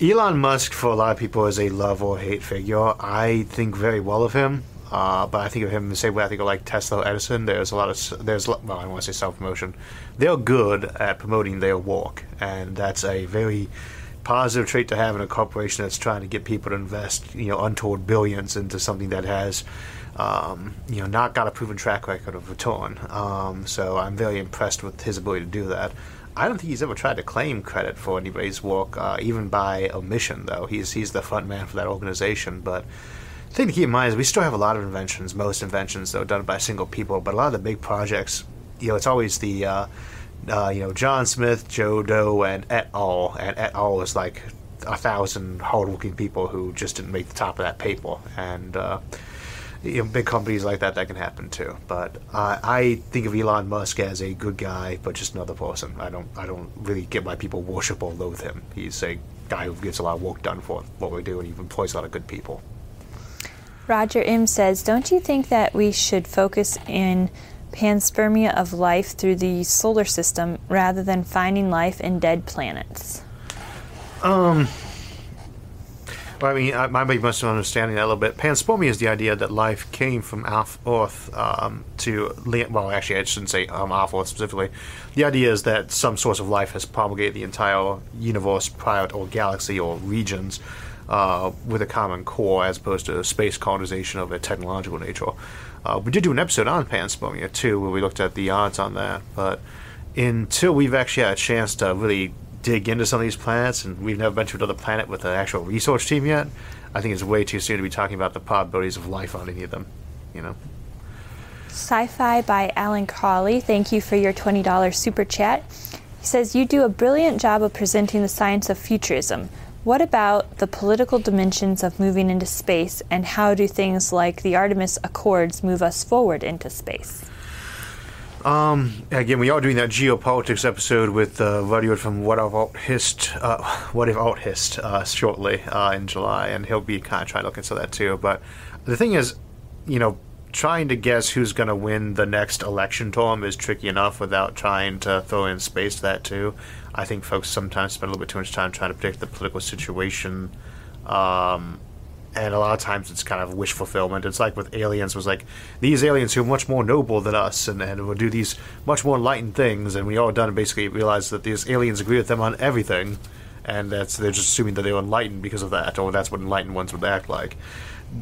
Elon Musk, for a lot of people, is a love or hate figure. I think very well of him, uh, but I think of him the same way I think of like Tesla, Edison. There's a lot of there's well, I want to say self promotion. They're good at promoting their work, and that's a very positive trait to have in a corporation that's trying to get people to invest, you know, untold billions into something that has, um, you know, not got a proven track record of return. Um, so I'm very impressed with his ability to do that. I don't think he's ever tried to claim credit for anybody's work, uh, even by omission. Though he's he's the front man for that organization. But the thing to keep in mind is we still have a lot of inventions. Most inventions, though, done by single people. But a lot of the big projects, you know, it's always the uh, uh, you know John Smith, Joe Doe, and et al. And et al. is like a thousand hardworking people who just didn't make the top of that paper. And uh, you know, big companies like that, that can happen too. But uh, I think of Elon Musk as a good guy, but just another person. I don't, I don't really get why people worship or loathe him. He's a guy who gets a lot of work done for what we do, and he employs a lot of good people. Roger M says, "Don't you think that we should focus in panspermia of life through the solar system rather than finding life in dead planets?" Um, well, I mean, I, must be understanding that a little bit. Panspermia is the idea that life came from off Earth um, to, well, actually, I shouldn't say um, off Earth specifically. The idea is that some source of life has propagated the entire universe, prior or galaxy, or regions uh, with a common core, as opposed to space colonization of a technological nature. Uh, we did do an episode on panspermia too, where we looked at the odds on that, but until we've actually had a chance to really dig into some of these planets, and we've never been to another planet with an actual research team yet. I think it's way too soon to be talking about the probabilities of life on any of them. You know. Sci-fi by Alan Crawley. Thank you for your twenty dollars super chat. He says you do a brilliant job of presenting the science of futurism. What about the political dimensions of moving into space, and how do things like the Artemis Accords move us forward into space? Um, again, we are doing that geopolitics episode with uh, Rudyard from What If Alt Hist, uh, What If Alt Hist, uh, shortly uh, in July, and he'll be kind of trying to look into that too. But the thing is, you know, trying to guess who's going to win the next election term is tricky enough without trying to throw in space to that too. I think folks sometimes spend a little bit too much time trying to predict the political situation. Um, and a lot of times it's kind of wish fulfillment. It's like with aliens was like these aliens who are much more noble than us and, and will do these much more enlightened things, and we all done basically realize that these aliens agree with them on everything, and that's they're just assuming that they're enlightened because of that, or that's what enlightened ones would act like.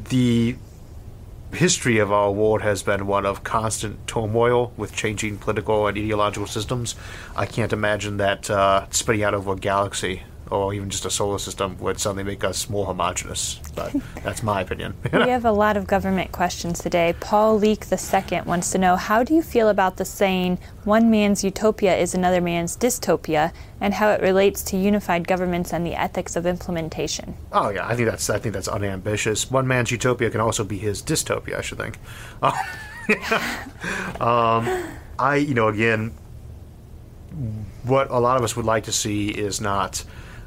The history of our world has been one of constant turmoil with changing political and ideological systems. I can't imagine that uh, spreading out over a galaxy or even just a solar system would suddenly make us more homogenous. But (laughs) that's my opinion. we have a lot of government questions today. Paul Leak II wants to know how do you feel about the saying, one man's utopia is another man's dystopia, and how it relates to unified governments and the ethics of implementation? Oh yeah, I think that's I think that's unambitious. One man's utopia can also be his dystopia, I should think. (laughs) um, I, you know, again, what a lot of us would like to see is not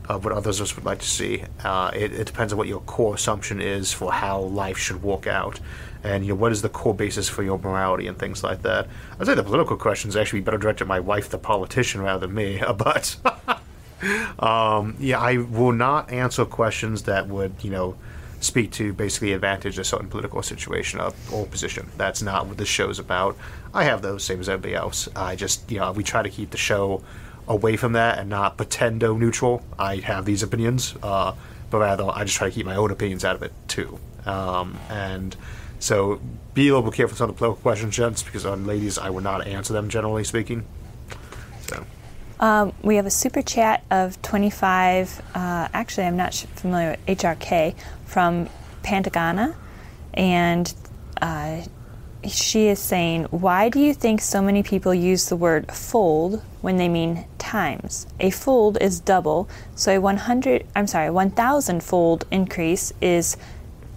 of what others of us would like to see. Uh, it, it, depends on what your core assumption is for how life should work out, and you know what is the core basis for your morality and things like that. I'd say the political questions actually be better directed at my wife, the politician, rather than me. (laughs) But um, yeah, I will not answer questions that would you know speak to basically advantage a certain political situation or position. That's not what this show's about. I have those same as everybody else. I just you know we try to keep the show away from that and not pretendo neutral. I have these opinions, uh, but rather I just try to keep my own opinions out of it too. Um, and so be a little bit careful with some of the political questions, gents, because on ladies I would not answer them generally speaking. So. Um, we have a super chat of 25. Uh, actually, I'm not familiar with HRK from Pantagana. and uh, she is saying, Why do you think so many people use the word fold when they mean times? A fold is double, so a 100, I'm sorry, 1,000 fold increase is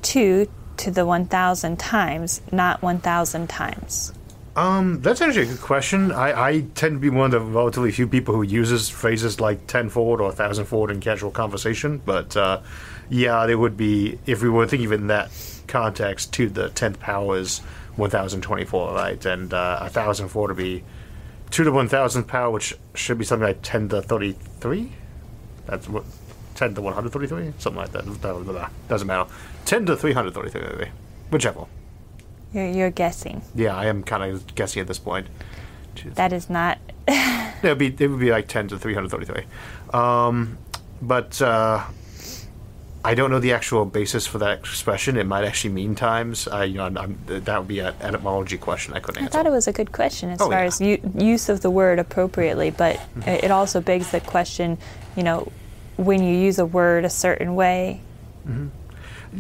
2 to the 1,000 times, not 1,000 times. Um, that's actually a good question. I, I tend to be one of the relatively few people who uses phrases like tenfold or thousandfold in casual conversation, but uh, yeah, there would be, if we were thinking in that context, to the 10th power is 1024, right? And uh, 1004 to be 2 to 1000 power, which should be something like 10 to 33? That's what 10 to 133, something like that. Blah, blah, blah. Doesn't matter. 10 to 333, maybe. Whichever. You're, you're guessing. Yeah, I am kind of guessing at this point. Jeez. That is not. (laughs) It would be it would be like 10 to 333. Um, but uh, I don't know the actual basis for that expression. It might actually mean times. I, you know, I'm, I'm, that would be an etymology question I couldn't I answer. I thought it was a good question as Oh, far yeah. as u- use of the word appropriately, but it it also begs the question, you know, when you use a word a certain way, mm-hmm.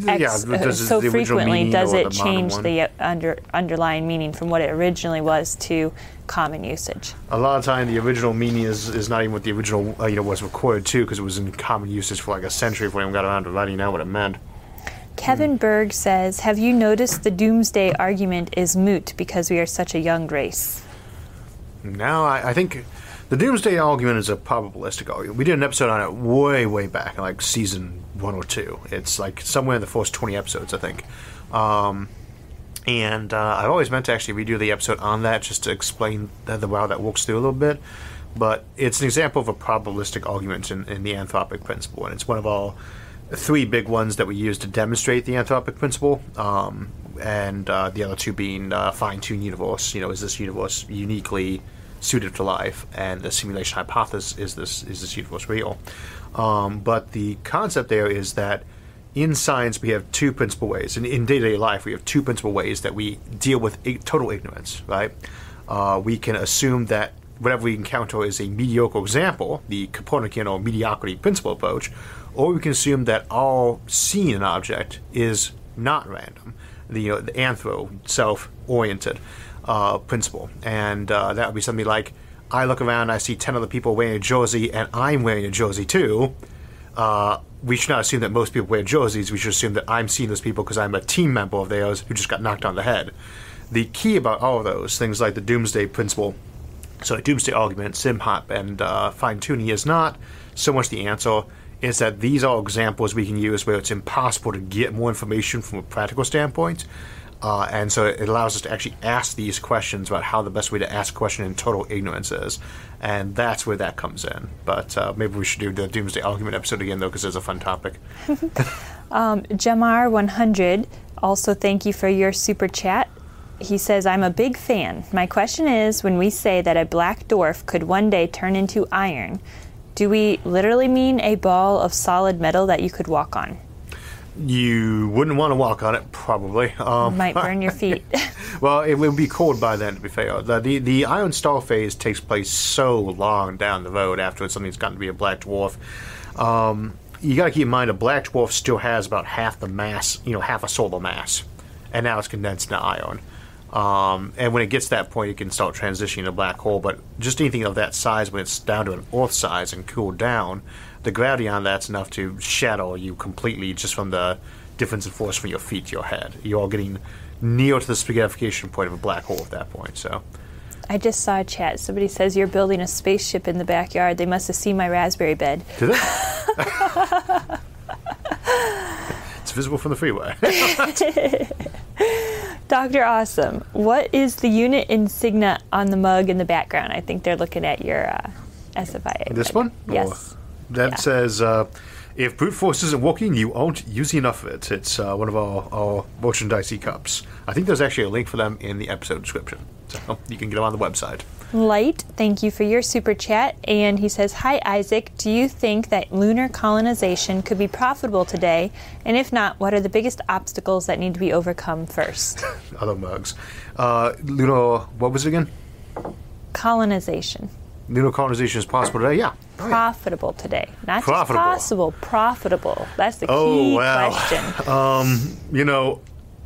Ex- but uh, so frequently, does it the change one? the uh, under, underlying meaning from what it originally was to common usage? A lot of time, the original meaning is, is not even what the original uh, you know was recorded to because it was in common usage for like a century before anyone got around to writing down what it meant. Kevin Berg says, Have you noticed the doomsday argument is moot because we are such a young race? No, I, I think the doomsday argument is a probabilistic argument. We did an episode on it way, way back, like season one or two. It's like somewhere in the first 20 episodes, I think. Um, and uh, I've always meant to actually redo the episode on that just to explain the, the how that works through a little bit. But it's an example of a probabilistic argument in, in the anthropic principle, and it's one of our three big ones that we use to demonstrate the anthropic principle. Um, and uh, the other two being uh, fine-tuned universe. You know, is this universe uniquely suited to life? And the simulation hypothesis is this is this universe real? Um, but the concept there is that in science we have two principal ways, and in day-to-day life we have two principal ways that we deal with total ignorance. Right? Uh, we can assume that whatever we encounter is a mediocre example, the Copernican or mediocrity principle approach, or we can assume that all seeing an object is not random, the, you know, the anthro, self-oriented uh, principle, and uh, that would be something like I look around, I see ten other people wearing a jersey, and I'm wearing a jersey too. Uh, we should not assume that most people wear jerseys. We should assume that I'm seeing those people because I'm a team member of theirs who just got knocked on the head. The key about all of those things, like the doomsday principle, so a doomsday argument, SimHop, and uh, fine tuning is not so much the answer. Is that these are examples we can use where it's impossible to get more information from a practical standpoint, uh, and so it allows us to actually ask these questions about how the best way to ask a question in total ignorance is, and that's where that comes in. But uh, maybe we should do the doomsday argument episode again though, because it's a fun topic. (laughs) (laughs) Jamar100, also thank you for your super chat. He says, I'm a big fan. My question is when we say that a black dwarf could one day turn into iron, do we literally mean a ball of solid metal that you could walk on? You wouldn't want to walk on it, probably. Um, Might burn your (laughs) feet. (laughs) Well, it would be cold by then, to be fair. The, the the iron star phase takes place so long down the road after something's gotten to be a black dwarf. Um, you got to keep in mind a black dwarf still has about half the mass, you know, half a solar mass, and now it's condensed into iron. Um, and when it gets to that point, it can start transitioning to a black hole. But just anything of that size, when it's down to an Earth size and cooled down, the gravity on that's enough to shadow you completely just from the difference in force from your feet to your head. You're all getting near to the spaghettification point of a black hole at that point. So, I just saw a chat. Somebody says you're building a spaceship in the backyard. They must have seen my raspberry bed. did it? (laughs) it's visible from the freeway. (laughs) Dr. Awesome, what is the unit insignia on the mug in the background? I think they're looking at your uh, SFIA. this one? Yes. Or- that Yeah. says, uh, if brute force isn't working, you aren't using enough of it. It's uh, one of our, our merchandisey cups. I think there's actually a link for them in the episode description. So you can get them on the website. Light, thank you for your super chat. And he says, Hi, Isaac. Do you think that lunar colonization could be profitable today? And if not, what are the biggest obstacles that need to be overcome first? (laughs) Other mugs. Uh, lunar, what was it again? colonization. Lunar colonization is possible today? Yeah. Oh. Profitable today. Not Profitable. just possible, profitable. That's the key Oh, well. question. You know,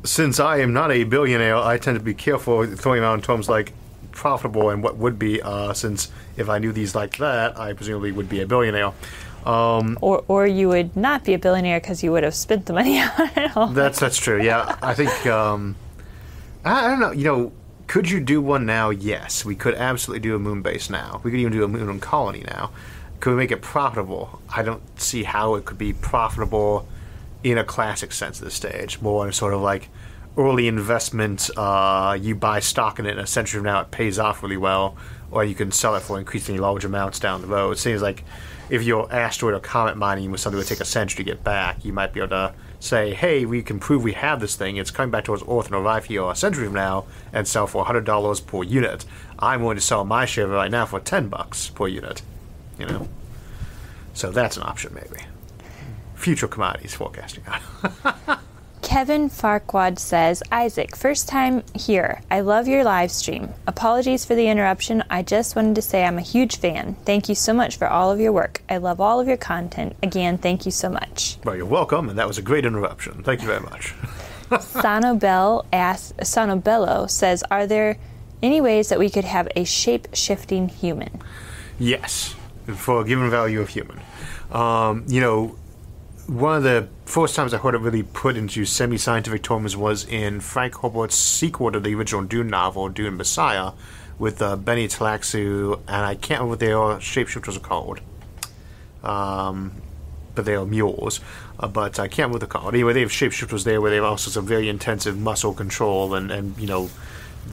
since I am not a billionaire, I tend to be careful throwing around terms like profitable and what would be, uh, since if I knew these like that, I presumably would be a billionaire. Or, or you would not be a billionaire because you would have spent the money (laughs) on it all. That's that's true. Yeah, I think um, I, I don't know. You know, could you do one now? Yes, we could absolutely do a moon base now. We could even do a moon colony now. Could we make it profitable? I don't see how it could be profitable in a classic sense at this stage. More in a sort of like early investment. Uh, you buy stock in it, and a century from now it pays off really well. or you can sell it for increasingly large amounts down the road. It seems like if you're asteroid or comet mining with something that would take a century to get back, you might be able to say, hey, we can prove we have this thing. It's coming back towards Earth and arrive here a century from now and sell for $100 per unit. I'm willing to sell my share right now for 10 bucks per unit. You know? So that's an option, maybe. Future commodities forecasting. (laughs) Kevin Farquad says, Isaac, first time here. I love your live stream. Apologies for the interruption. I just wanted to say I'm a huge fan. Thank you so much for all of your work. I love all of your content. Again, thank you so much. well, you're welcome, and that was a great interruption. Thank you very much. (laughs) Sanobel asks, Sanobello says, Are there any ways that we could have a shape shifting human? Yes, for a given value of human. Um, you know, one of the first times I heard it really put into semi scientific terms was in Frank Herbert's sequel to the original Dune novel, Dune Messiah, with uh, Bene Tleilax, and I can't remember what their shapeshifters are called. Um, but they are mules. Uh, but I can't remember what they're. Anyway, they have shapeshifters there where they have also some very intensive muscle control and, and you know,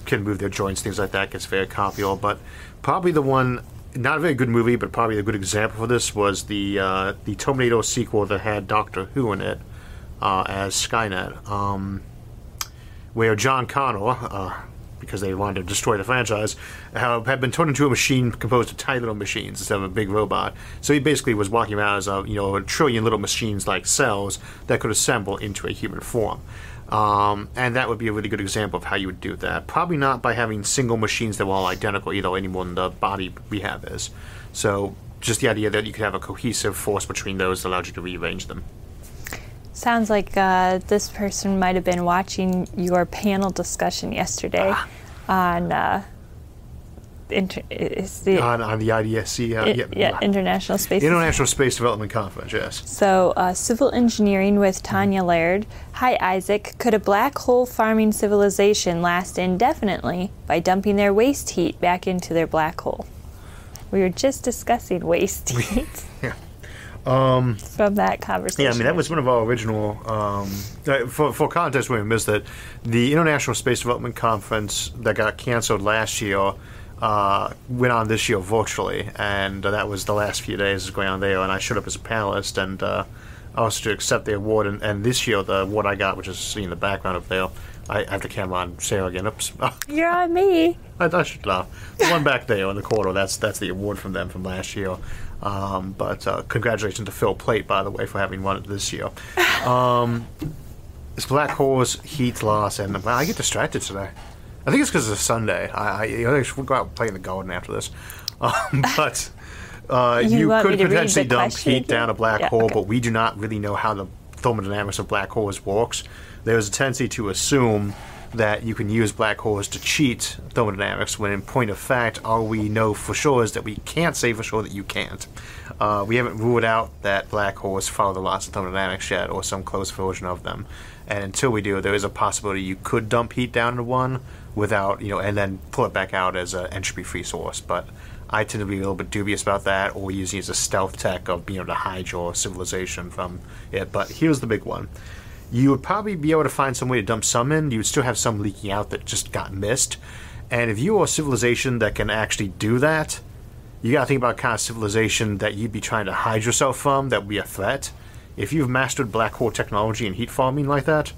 can move their joints, things like that. Gets very comfortable. But probably the one not a very good movie, but probably a good example for this was the uh, the Terminator sequel that had Doctor Who in it uh, as Skynet, um, where John Connor, uh, because they wanted to destroy the franchise, have, had been turned into a machine composed of tiny little machines instead of a big robot. So he basically was walking around as a you know a trillion little machines like cells that could assemble into a human form. Um, and that would be a really good example of how you would do that. Probably not by having single machines that were all identical either, any more than the body we have is. So just the idea that you could have a cohesive force between those that allows you to rearrange them. Sounds like uh, this person might have been watching your panel discussion yesterday Ah. on. Uh, inter- is the On, on the ISDC, uh, I- yeah, yeah, International Space International Space Development Conference, yes. So, uh, civil engineering with Tanya Laird. Hi, Isaac. Could a black hole farming civilization last indefinitely by dumping their waste heat back into their black hole? We were just discussing waste (laughs) heat Yeah. from that conversation. Yeah, I mean that was one of our original. Um, uh, for for context, we missed that the International Space Development Conference that got canceled last year uh, went on this year virtually, and uh, that was the last few days going on there. And I showed up as a panelist and uh, also to accept the award. And, and this year, the award I got, which is in the background up there, I have the camera on Sarah again. Oops. (laughs) You're on me. I, I should laugh. The one back there in the corner, that's that's the award from them from last year. Um, but uh, congratulations to Phil Plait, by the way, for having won it this year. (laughs) Um, it's Black Hole's heat loss, and I get distracted today. I think it's because it's a Sunday. I, I, I should go out and play in the garden after this. (laughs) Um, but uh, You you, could to read the potentially dump heat down a black Yeah, hole, okay. but we do not really know how the thermodynamics of black holes works. There's a tendency to assume that you can use black holes to cheat thermodynamics, when in point of fact, all we know for sure is that we can't say for sure that you can't. Uh, we haven't ruled out that black holes follow the laws of thermodynamics yet, or some close version of them. And until we do, there is a possibility you could dump heat down to one without, you know, and then pull it back out as an entropy-free source. But I tend to be a little bit dubious about that, or using it as a stealth tech of being able to hide your civilization from it. But here's the big one you would probably be able to find some way to dump some in. You would still have some leaking out that just got missed. And if you are a civilization that can actually do that, you got to think about kind of civilization that you'd be trying to hide yourself from that would be a threat. If you've mastered black hole technology and heat farming like that,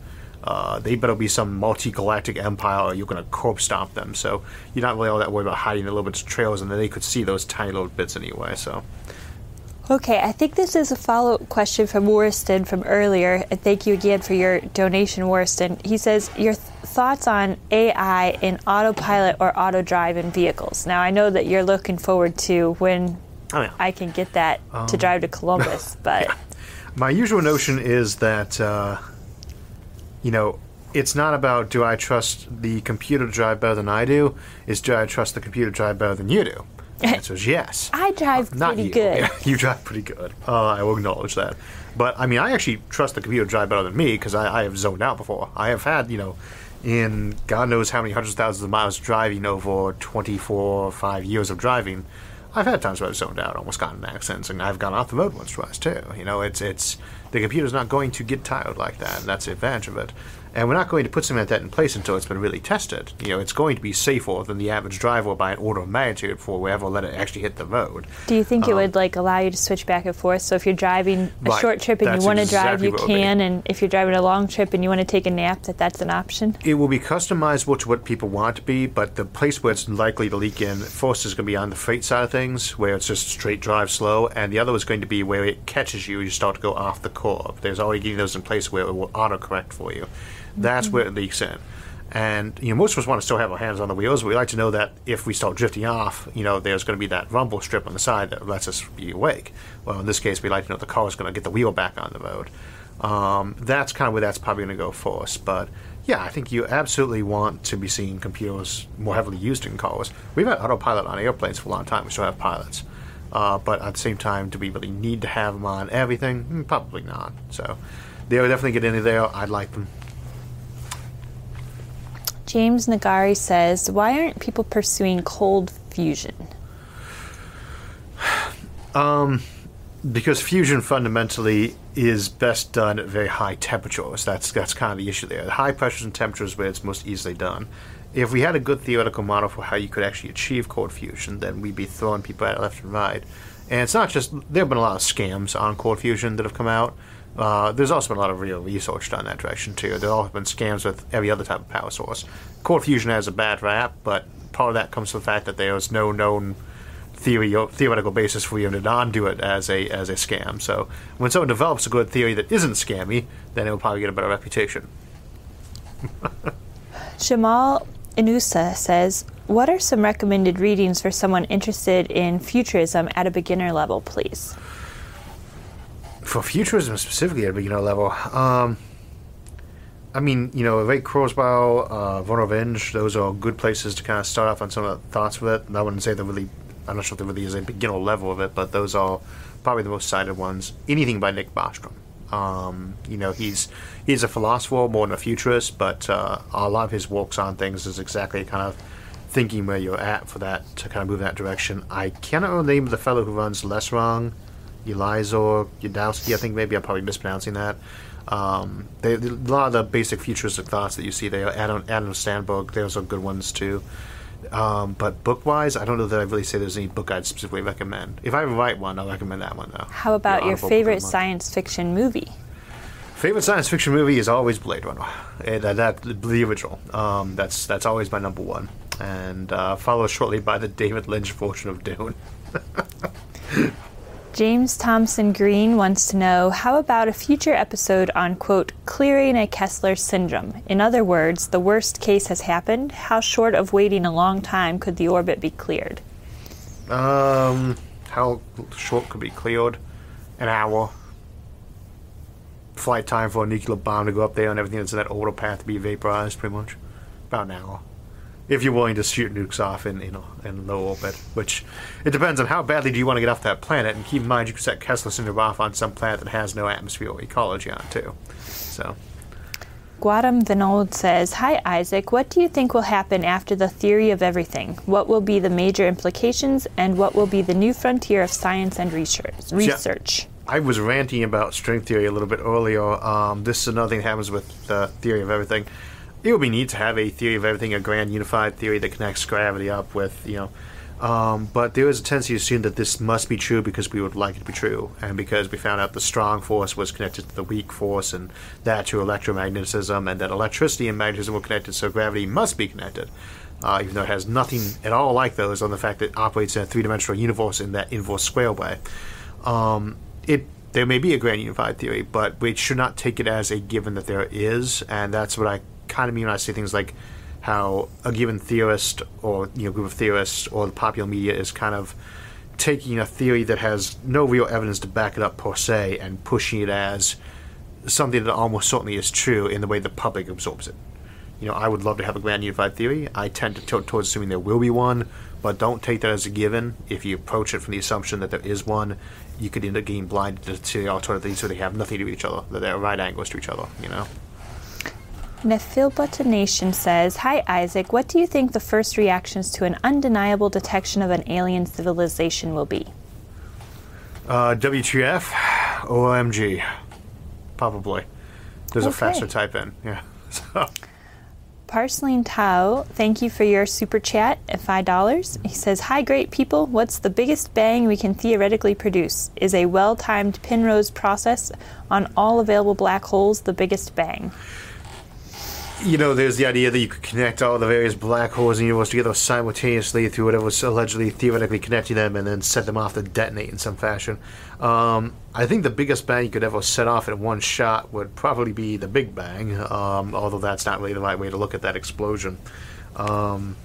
uh, they better be some multi-galactic empire or you're going to corpse stomp them. So you're not really all that worried about hiding the little bits of trails, and then they could see those tiny little bits anyway. So Okay, I think this is a follow up question from Worston from earlier. And thank you again for your donation, Worston. He says, Your th- thoughts on AI in autopilot or auto drive in vehicles. Now, I know that you're looking forward to when Oh, yeah. I can get that to drive to Columbus, (laughs) but My usual notion is that, uh, you know, it's not about do I trust the computer to drive better than I do, it's do I trust the computer to drive better than you do? (laughs) The answer is yes. I drive Not pretty you. good. Yeah, (laughs) you drive pretty good. Uh, I will acknowledge that. But, I mean, I actually trust the computer to drive better than me because I, I have zoned out before. I have had, you know, in God knows how many hundreds of thousands of miles driving over 24 or 5 years of driving, I've had times where I've zoned out, almost gotten in accidents, and I've gone off the road once or twice too. You know, it's it's The computer's not going to get tired like that, and that's the advantage of it. And we're not going to put something like that in place until it's been really tested. You know, it's going to be safer than the average driver by an order of magnitude before we ever let it actually hit the road. Do you think it would like allow you to switch back and forth? So if you're driving a Um, Right, short trip and you want to drive, you what it would be. can. And if you're driving a long trip and you want to take a nap, that that's an option. It will be customizable to what people want to be, but the place where it's likely to leak in first is going to be on the freight side of things, where it's just straight drive slow, and the other is going to be where it catches you. You start to go off the curve. There's already getting those in place where it will autocorrect for you. That's where it leaks in. And you know, most of us want to still have our hands on the wheels. But we like to know that if we start drifting off, you know, there's going to be that rumble strip on the side that lets us be awake. Well, in this case, we like to know the car is going to get the wheel back on the road. Um, that's kind of where that's probably going to go first. But yeah, I think you absolutely want to be seeing computers more heavily used in cars. We've had autopilot on airplanes for a long time. We still have pilots. Uh, but at the same time, do we really need to have them on everything? Mm, Probably not. So they would definitely get into there. I'd like them. James Nagari says, "Why aren't people pursuing cold fusion?" Um, because fusion fundamentally is best done at very high temperatures. That's that's kind of the issue there. High pressures and temperatures where it's most easily done. If we had a good theoretical model for how you could actually achieve cold fusion, then we'd be throwing people at left and right. And it's not just there have been a lot of scams on cold fusion that have come out. Uh, there's also been a lot of real research done in that direction too. There have been scams with every other type of power source. Cold fusion has a bad rap, but part of that comes from the fact that there is no known theory or theoretical basis for you to not do it as a as a scam. So when someone develops a good theory that isn't scammy, then it will probably get a better reputation. (laughs) Jamal Inusa says, "What are some recommended readings for someone interested in futurism at a beginner level, please?" For futurism specifically at a beginner level, um, I mean, you know, Ray Kurzweil, uh, Vernor Vinge, those are good places to kind of start off on some of the thoughts with it. I wouldn't say they're really, I'm not sure if there really is a beginner level of it, but those are probably the most cited ones. Anything by Nick Bostrom. Um, you know, he's he's a philosopher more than a futurist, but uh, a lot of his works on things is exactly kind of thinking where you're at for that to kind of move in that direction. I cannot remember the name of the fellow who runs Less Wrong, Elizor Yudowski. I think maybe I'm probably mispronouncing that. Um, they, a lot of the basic futuristic thoughts that you see there, Adam, Adam Sandberg, those are good ones too. Um, but book wise, I don't know that I really say there's any book I'd specifically recommend. If I write one, I'll recommend that one though. How about your Audible Book of favorite science fiction movie? Favorite science fiction movie is always Blade Runner. Uh, that, that the original. Um, that's that's always my number one, and uh, followed shortly by the David Lynch version of Dune. (laughs) James Thompson Green wants to know how about a future episode on, quote, clearing a Kessler syndrome? In other words, the worst case has happened. How short of waiting a long time could the orbit be cleared? Um, how short could be cleared? An hour. Flight time for a nuclear bomb to go up there and everything that's in that orbital path to be vaporized, pretty much. About an hour. If you're willing to shoot nukes off in, you know, in low orbit, which it depends on how badly do you want to get off that planet. And keep in mind, you can set Kessler syndrome off on some planet that has no atmosphere or ecology on it too. So, Guadam Vinold says, Hi Isaac, what do you think will happen after the theory of everything? What will be the major implications and what will be the new frontier of science and research? research? I was ranting about string theory a little bit earlier. Um, this is another thing that happens with the theory of everything. It would be neat to have a theory of everything, a grand unified theory that connects gravity up with, you know. Um, but there is a tendency to assume that this must be true because we would like it to be true, and because we found out the strong force was connected to the weak force, and that to electromagnetism, and that electricity and magnetism were connected, so gravity must be connected. Uh, even though it has nothing at all like those on the fact that it operates in a three-dimensional universe in that inverse square way. Um, it there may be a grand unified theory, but we should not take it as a given that there is, and that's what I kind of when I say things like how a given theorist or you know group of theorists or the popular media is kind of taking a theory that has no real evidence to back it up per se and pushing it as something that almost certainly is true in the way the public absorbs it. You know, I would love to have a grand unified theory. I tend to tilt towards assuming there will be one, but don't take that as a given. If you approach it from the assumption that there is one, you could end up getting blinded to the alternative so they have nothing to do with each other, that they're right angles to each other, you know? Nephilbota Nation says, Hi Isaac, what do you think the first reactions to an undeniable detection of an alien civilization will be? Uh, WTF? OMG. probably. There's a faster type in. Yeah. (laughs) So, Parceling Tao, thank you for your super chat at $5. He says, Hi, great people. What's the biggest bang we can theoretically produce? Is a well timed Penrose process on all available black holes the biggest bang? You know, there's the idea that you could connect all the various black holes in the universe together simultaneously through whatever was allegedly theoretically connecting them and then set them off to detonate in some fashion. Um, I think the biggest bang you could ever set off in one shot would probably be the Big Bang, um, although that's not really the right way to look at that explosion. Um,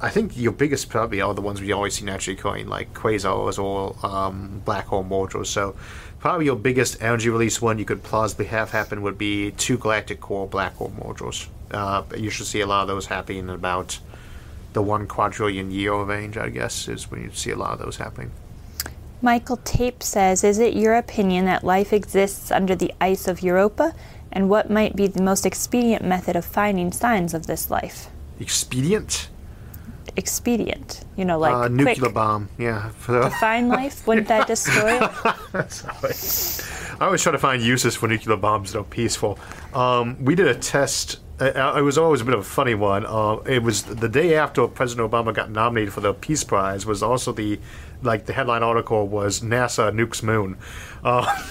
I think your biggest probably are the ones we always see naturally occurring, like quasars or um, black hole modules. So, probably your biggest energy release one you could plausibly have happen would be two galactic core black hole modules. Uh, you should see a lot of those happening in about the one quadrillion year range, I guess, is when you see a lot of those happening. Michael Tape says, Is it your opinion that life exists under the ice of Europa? And what might be the most expedient method of finding signs of this life? Expedient? Expedient. You know, like uh, quick nuclear bomb, yeah. (laughs) to find life? Wouldn't that destroy it? (laughs) I always try to find uses for nuclear bombs that are peaceful. Um, we did a test. It was always a bit of a funny one. Uh, it was the day after President Obama got nominated for the Peace Prize. Was also the like the headline article was NASA nukes moon. Uh,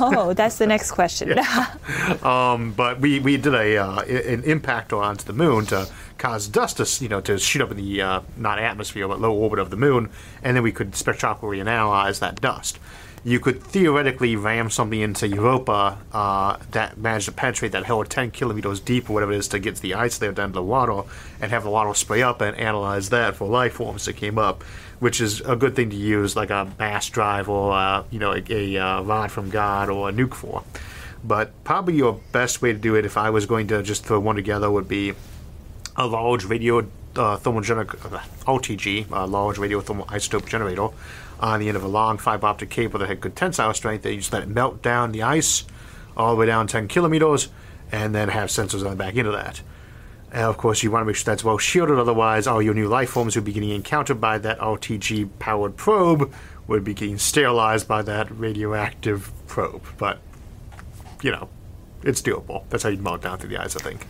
Oh, that's the next question. (laughs) um, but we, we did a uh, an impactor onto the moon to cause dust to you know to shoot up in the uh, not atmosphere but low orbit of the moon, and then we could spectroscopically analyze that dust. You could theoretically ram something into Europa uh, that managed to penetrate that hole 10 kilometers deep or whatever it is to get to the ice layer down to the water and have the water spray up and analyze that for life forms that came up, which is a good thing to use like a mass drive or uh, you know a, a uh, rod from God or a nuke for. But probably your best way to do it, if I was going to just throw one together, would be a large radio uh, thermogener- uh, RTG, a large radio isotope generator, on the end of a long fiber optic cable that had good tensile strength. They just let it melt down the ice all the way down 10 kilometers, and then have sensors on the back end of that. And of course, you want to make sure that's well shielded, otherwise, all your new life forms would be getting encountered by that RTG powered probe, would be getting sterilized by that radioactive probe. But, you know, it's doable. That's how you melt down through the ice, I think.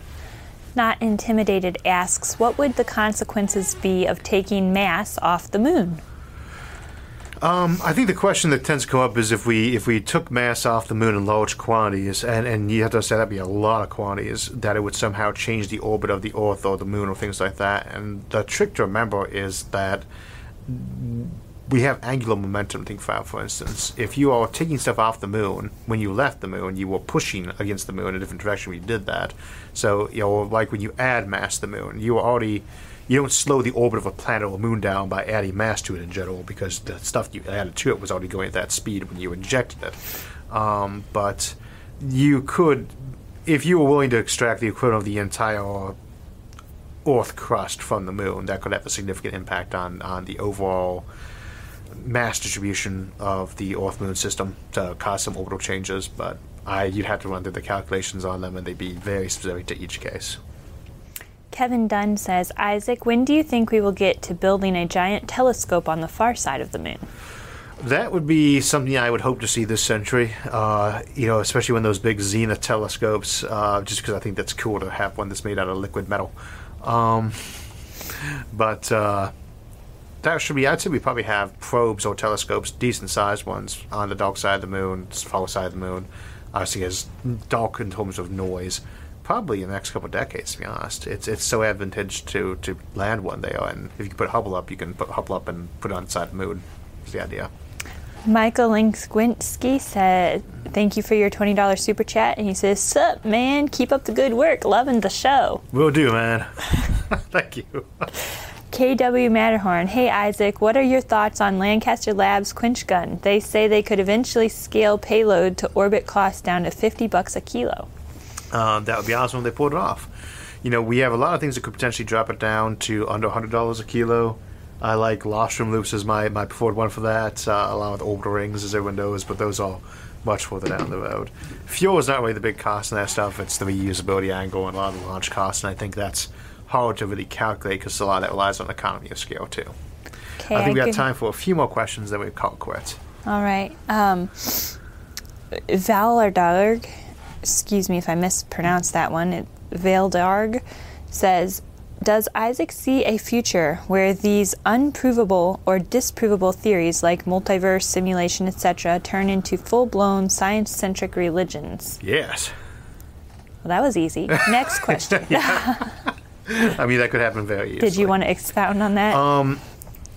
Not Intimidated asks, What would the consequences be of taking mass off the moon? Um, I think the question that tends to come up is if we if we took mass off the moon in large quantities, and, and you have to say that'd be a lot of quantities, that it would somehow change the orbit of the Earth or the moon or things like that. And the trick to remember is that we have angular momentum. Think about, for instance, if you are taking stuff off the moon when you left the moon, you were pushing against the moon in a different direction when you did that. So you know, like when you add mass to the moon, you are already you don't slow the orbit of a planet or a moon down by adding mass to it in general because the stuff you added to it was already going at that speed when you injected it. Um, but you could, if you were willing to extract the equivalent of the entire Earth crust from the moon, that could have a significant impact on, on the overall mass distribution of the Earth Moon system to cause some orbital changes. But I, you'd have to run through the calculations on them, and they'd be very specific to each case. Kevin Dunn says, Isaac, when do you think we will get to building a giant telescope on the far side of the moon? That would be something I would hope to see this century. Uh, you know, especially when those big Zenith telescopes. Uh, just because I think that's cool to have one that's made out of liquid metal. Um, but uh, that should be. I'd say we probably have probes or telescopes, decent sized ones, on the dark side of the moon, far side of the moon. Obviously, as dark in terms of noise. Probably in the next couple of decades, to be honest. It's it's so advantageous to, to land one there, and if you can put Hubble up, you can put Hubble up and put it on the side of the moon. Is the idea. Michael Linksquinski said, Thank you for your $20 super chat. And he says, Sup, man, keep up the good work. Loving the show. Will do, man. (laughs) (laughs) Thank you. KW Matterhorn, Hey Isaac, what are your thoughts on Lancaster Labs quench gun? They say they could eventually scale payload to orbit cost down to 50 bucks a kilo. Um, that would be awesome if they pulled it off. You know, we have a lot of things that could potentially drop it down to under $100 a kilo. I like Lofstrom loops as my, my preferred one for that, uh, along with orbital rings, as everyone knows, but those are much further down the road. Fuel is not really the big cost in that stuff. It's the reusability angle and a lot of the launch costs, and I think that's hard to really calculate because a lot of that relies on economy of scale, too. Okay, I think we have time for a few more questions, then we call it quits. All right. Um, Valardarg, excuse me if I mispronounced that one, it, Valdarg says, does Isaac see a future where these unprovable or disprovable theories like multiverse, simulation, etc., turn into full blown science centric religions? Yes. Well, that was easy. (laughs) Next question. (laughs) I mean, that could happen very easily. Did you want to expound on that? Um,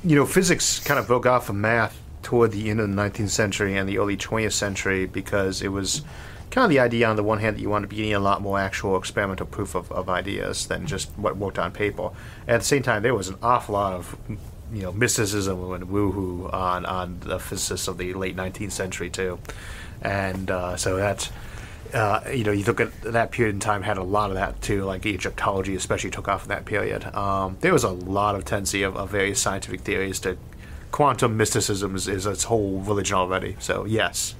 you know, physics kind of broke off from math toward the end of the 19th century and the early 20th century because it was kind of the idea on the one hand that you want to be getting a lot more actual experimental proof of, of ideas than just what worked on paper. At the same time, there was an awful lot of you know mysticism and woohoo on on the physicists of the late 19th century too, and uh, so that's. Uh, you know, you look at that period in time had a lot of that too, like Egyptology especially took off in that period. Um, there was a lot of tendency of, of various scientific theories to quantum mysticism is, is its whole religion already. So yes,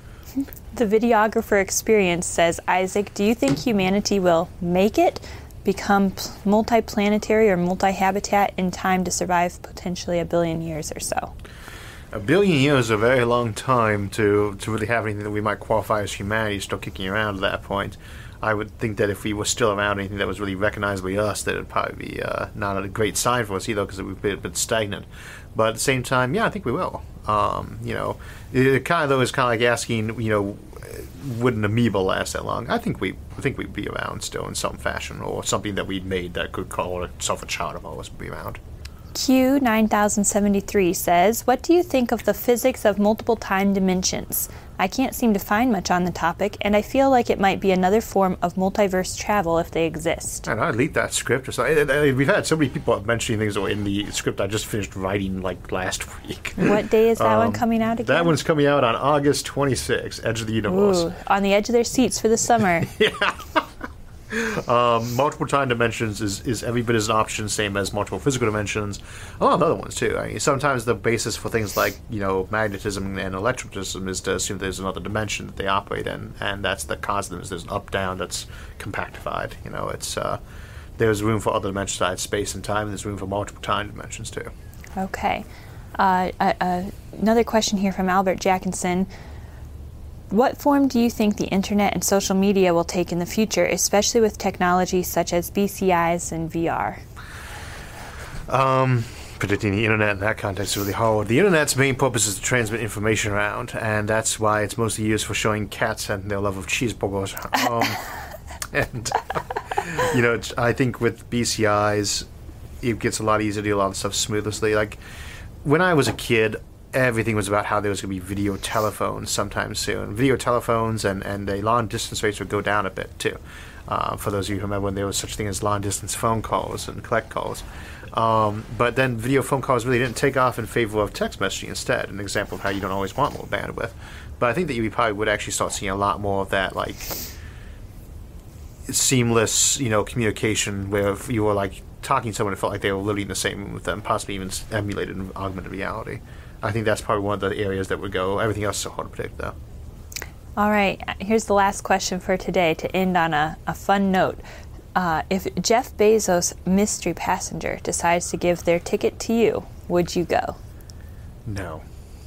The videographer experience says, Isaac, do you think humanity will make it, become pl- multiplanetary or multi habitat in time to survive potentially a billion years or so? a billion years is a very long time to, to really have anything that we might qualify as humanity still kicking around at that point. I would think that if we were still around anything that was really recognizably us, that it'd probably be uh, not a great sign for us either because it would be a bit stagnant. But at the same time, yeah, I think we will. Um, you know, it, it kind of though is kind of like asking, you know, would an amoeba last that long? I think we I think we'd be around still in some fashion, or something that we'd made that could call itself a child of ours would be around. Q9073 says, What do you think of the physics of multiple time dimensions? I can't seem to find much on the topic, and I feel like it might be another form of multiverse travel if they exist. And I leaked that script. So, I- I- we've had so many people mentioning things in the script I just finished writing like last (laughs) week. What day is that one Um, coming out again? That one's coming out on August 26th, Edge of the Universe. Ooh, on the edge of their seats for the summer. (laughs) (laughs) Um, multiple time dimensions is, is every bit as an option, same as multiple physical dimensions. A lot of other ones, too. I mean, sometimes the basis for things like, you know, magnetism and electricism is to assume there's another dimension that they operate in, and that's the constant. is There's an up-down that's compactified. You know, it's uh, there's room for other dimensions besides space and time, and there's room for multiple time dimensions, too. Okay. Uh, uh, another question here from Albert Jackinson. What form do you think the internet and social media will take in the future, especially with technology such as BCIs and VR? predicting the internet in that context is really hard. The internet's main purpose is to transmit information around, and that's why it's mostly used for showing cats and their love of cheeseburgers. (laughs) Um, and (laughs) you know, I think with BCIs, it gets a lot easier to do a lot of stuff smoothly. Like when I was a kid, everything was about how there was going to be video telephones sometime soon. Video telephones and and the long distance rates would go down a bit too. Uh, for those of you who remember when there was such thing as long distance phone calls and collect calls. Um, but then video phone calls really didn't take off in favor of text messaging instead, an example of how you don't always want more bandwidth. But I think that you probably would actually start seeing a lot more of that, like seamless, you know, communication where if you were like talking to someone, it felt like they were literally in the same room with them, possibly even emulated in augmented reality. I think that's probably one of the areas that would go. Everything else is so hard to predict, though. All right, here's the last question for today to end on a, a fun note. Uh, if Jeff Bezos' mystery passenger decides to give their ticket to you, would you go? No.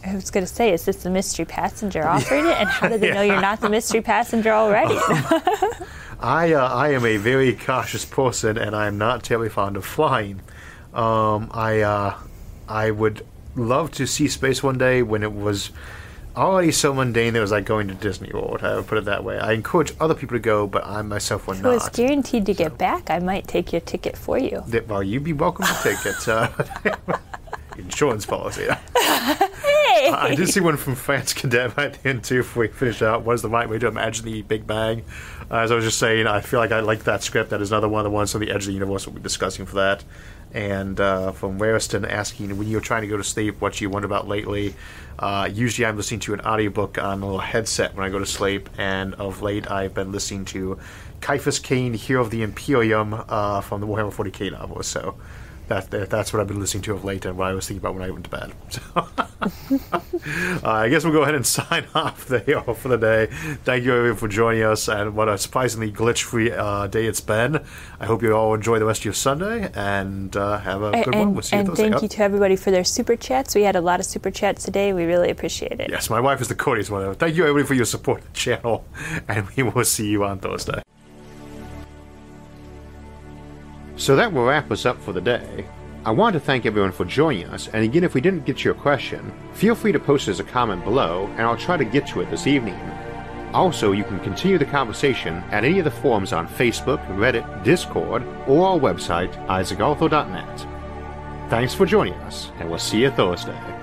I was going to say, is this the mystery passenger offering it? And how do they know you're not the (laughs) mystery passenger already? (laughs) I uh, I am a very cautious person, and I am not terribly fond of flying. Um, I uh, I would love to see space one day when it was already so mundane that it was like going to Disney World. I would put it that way. I encourage other people to go, but I myself would if it was guaranteed to get back, I might take your ticket for you. That- well, you'd be welcome to take it. Uh, (laughs) insurance policy. Hey! I did see one from France Cadet at the end too. if we finish out, what is the right way to imagine the Big Bang? Uh, as I was just saying, I feel like I like that script. That is another one of the ones on the edge of the universe we'll be discussing for that. And uh, from Wareston asking, when you're trying to go to sleep, what you wonder about lately? Uh, usually, I'm listening to an audiobook on a little headset when I go to sleep, and of late, I've been listening to Ciaphas Cain, Hero of the Imperium, uh, from the Warhammer 40k novel. So that, that that's what I've been listening to of late and what I was thinking about when I went to bed. (laughs) So, (laughs) uh, I guess we'll go ahead and (laughs) sign off there for the day. Thank you everyone for joining us, and what a surprisingly glitch-free uh, day it's been. I hope you all enjoy the rest of your Sunday and uh, have a good and, one. We'll see you and Thursday. thank you to everybody for their super chats. We had a lot of super chats today. We really appreciate it. Yes, my wife is the courteous one. Thank you everybody for your support of the channel, and we will see you on Thursday. So that will wrap us up for the day. I want to thank everyone for joining us, and again, if we didn't get to your question, feel free to post it as a comment below, and I'll try to get to it this evening. Also, you can continue the conversation at any of the forums on Facebook, Reddit, Discord, or our website, isaacarthur.net. Thanks for joining us, and we'll see you Thursday.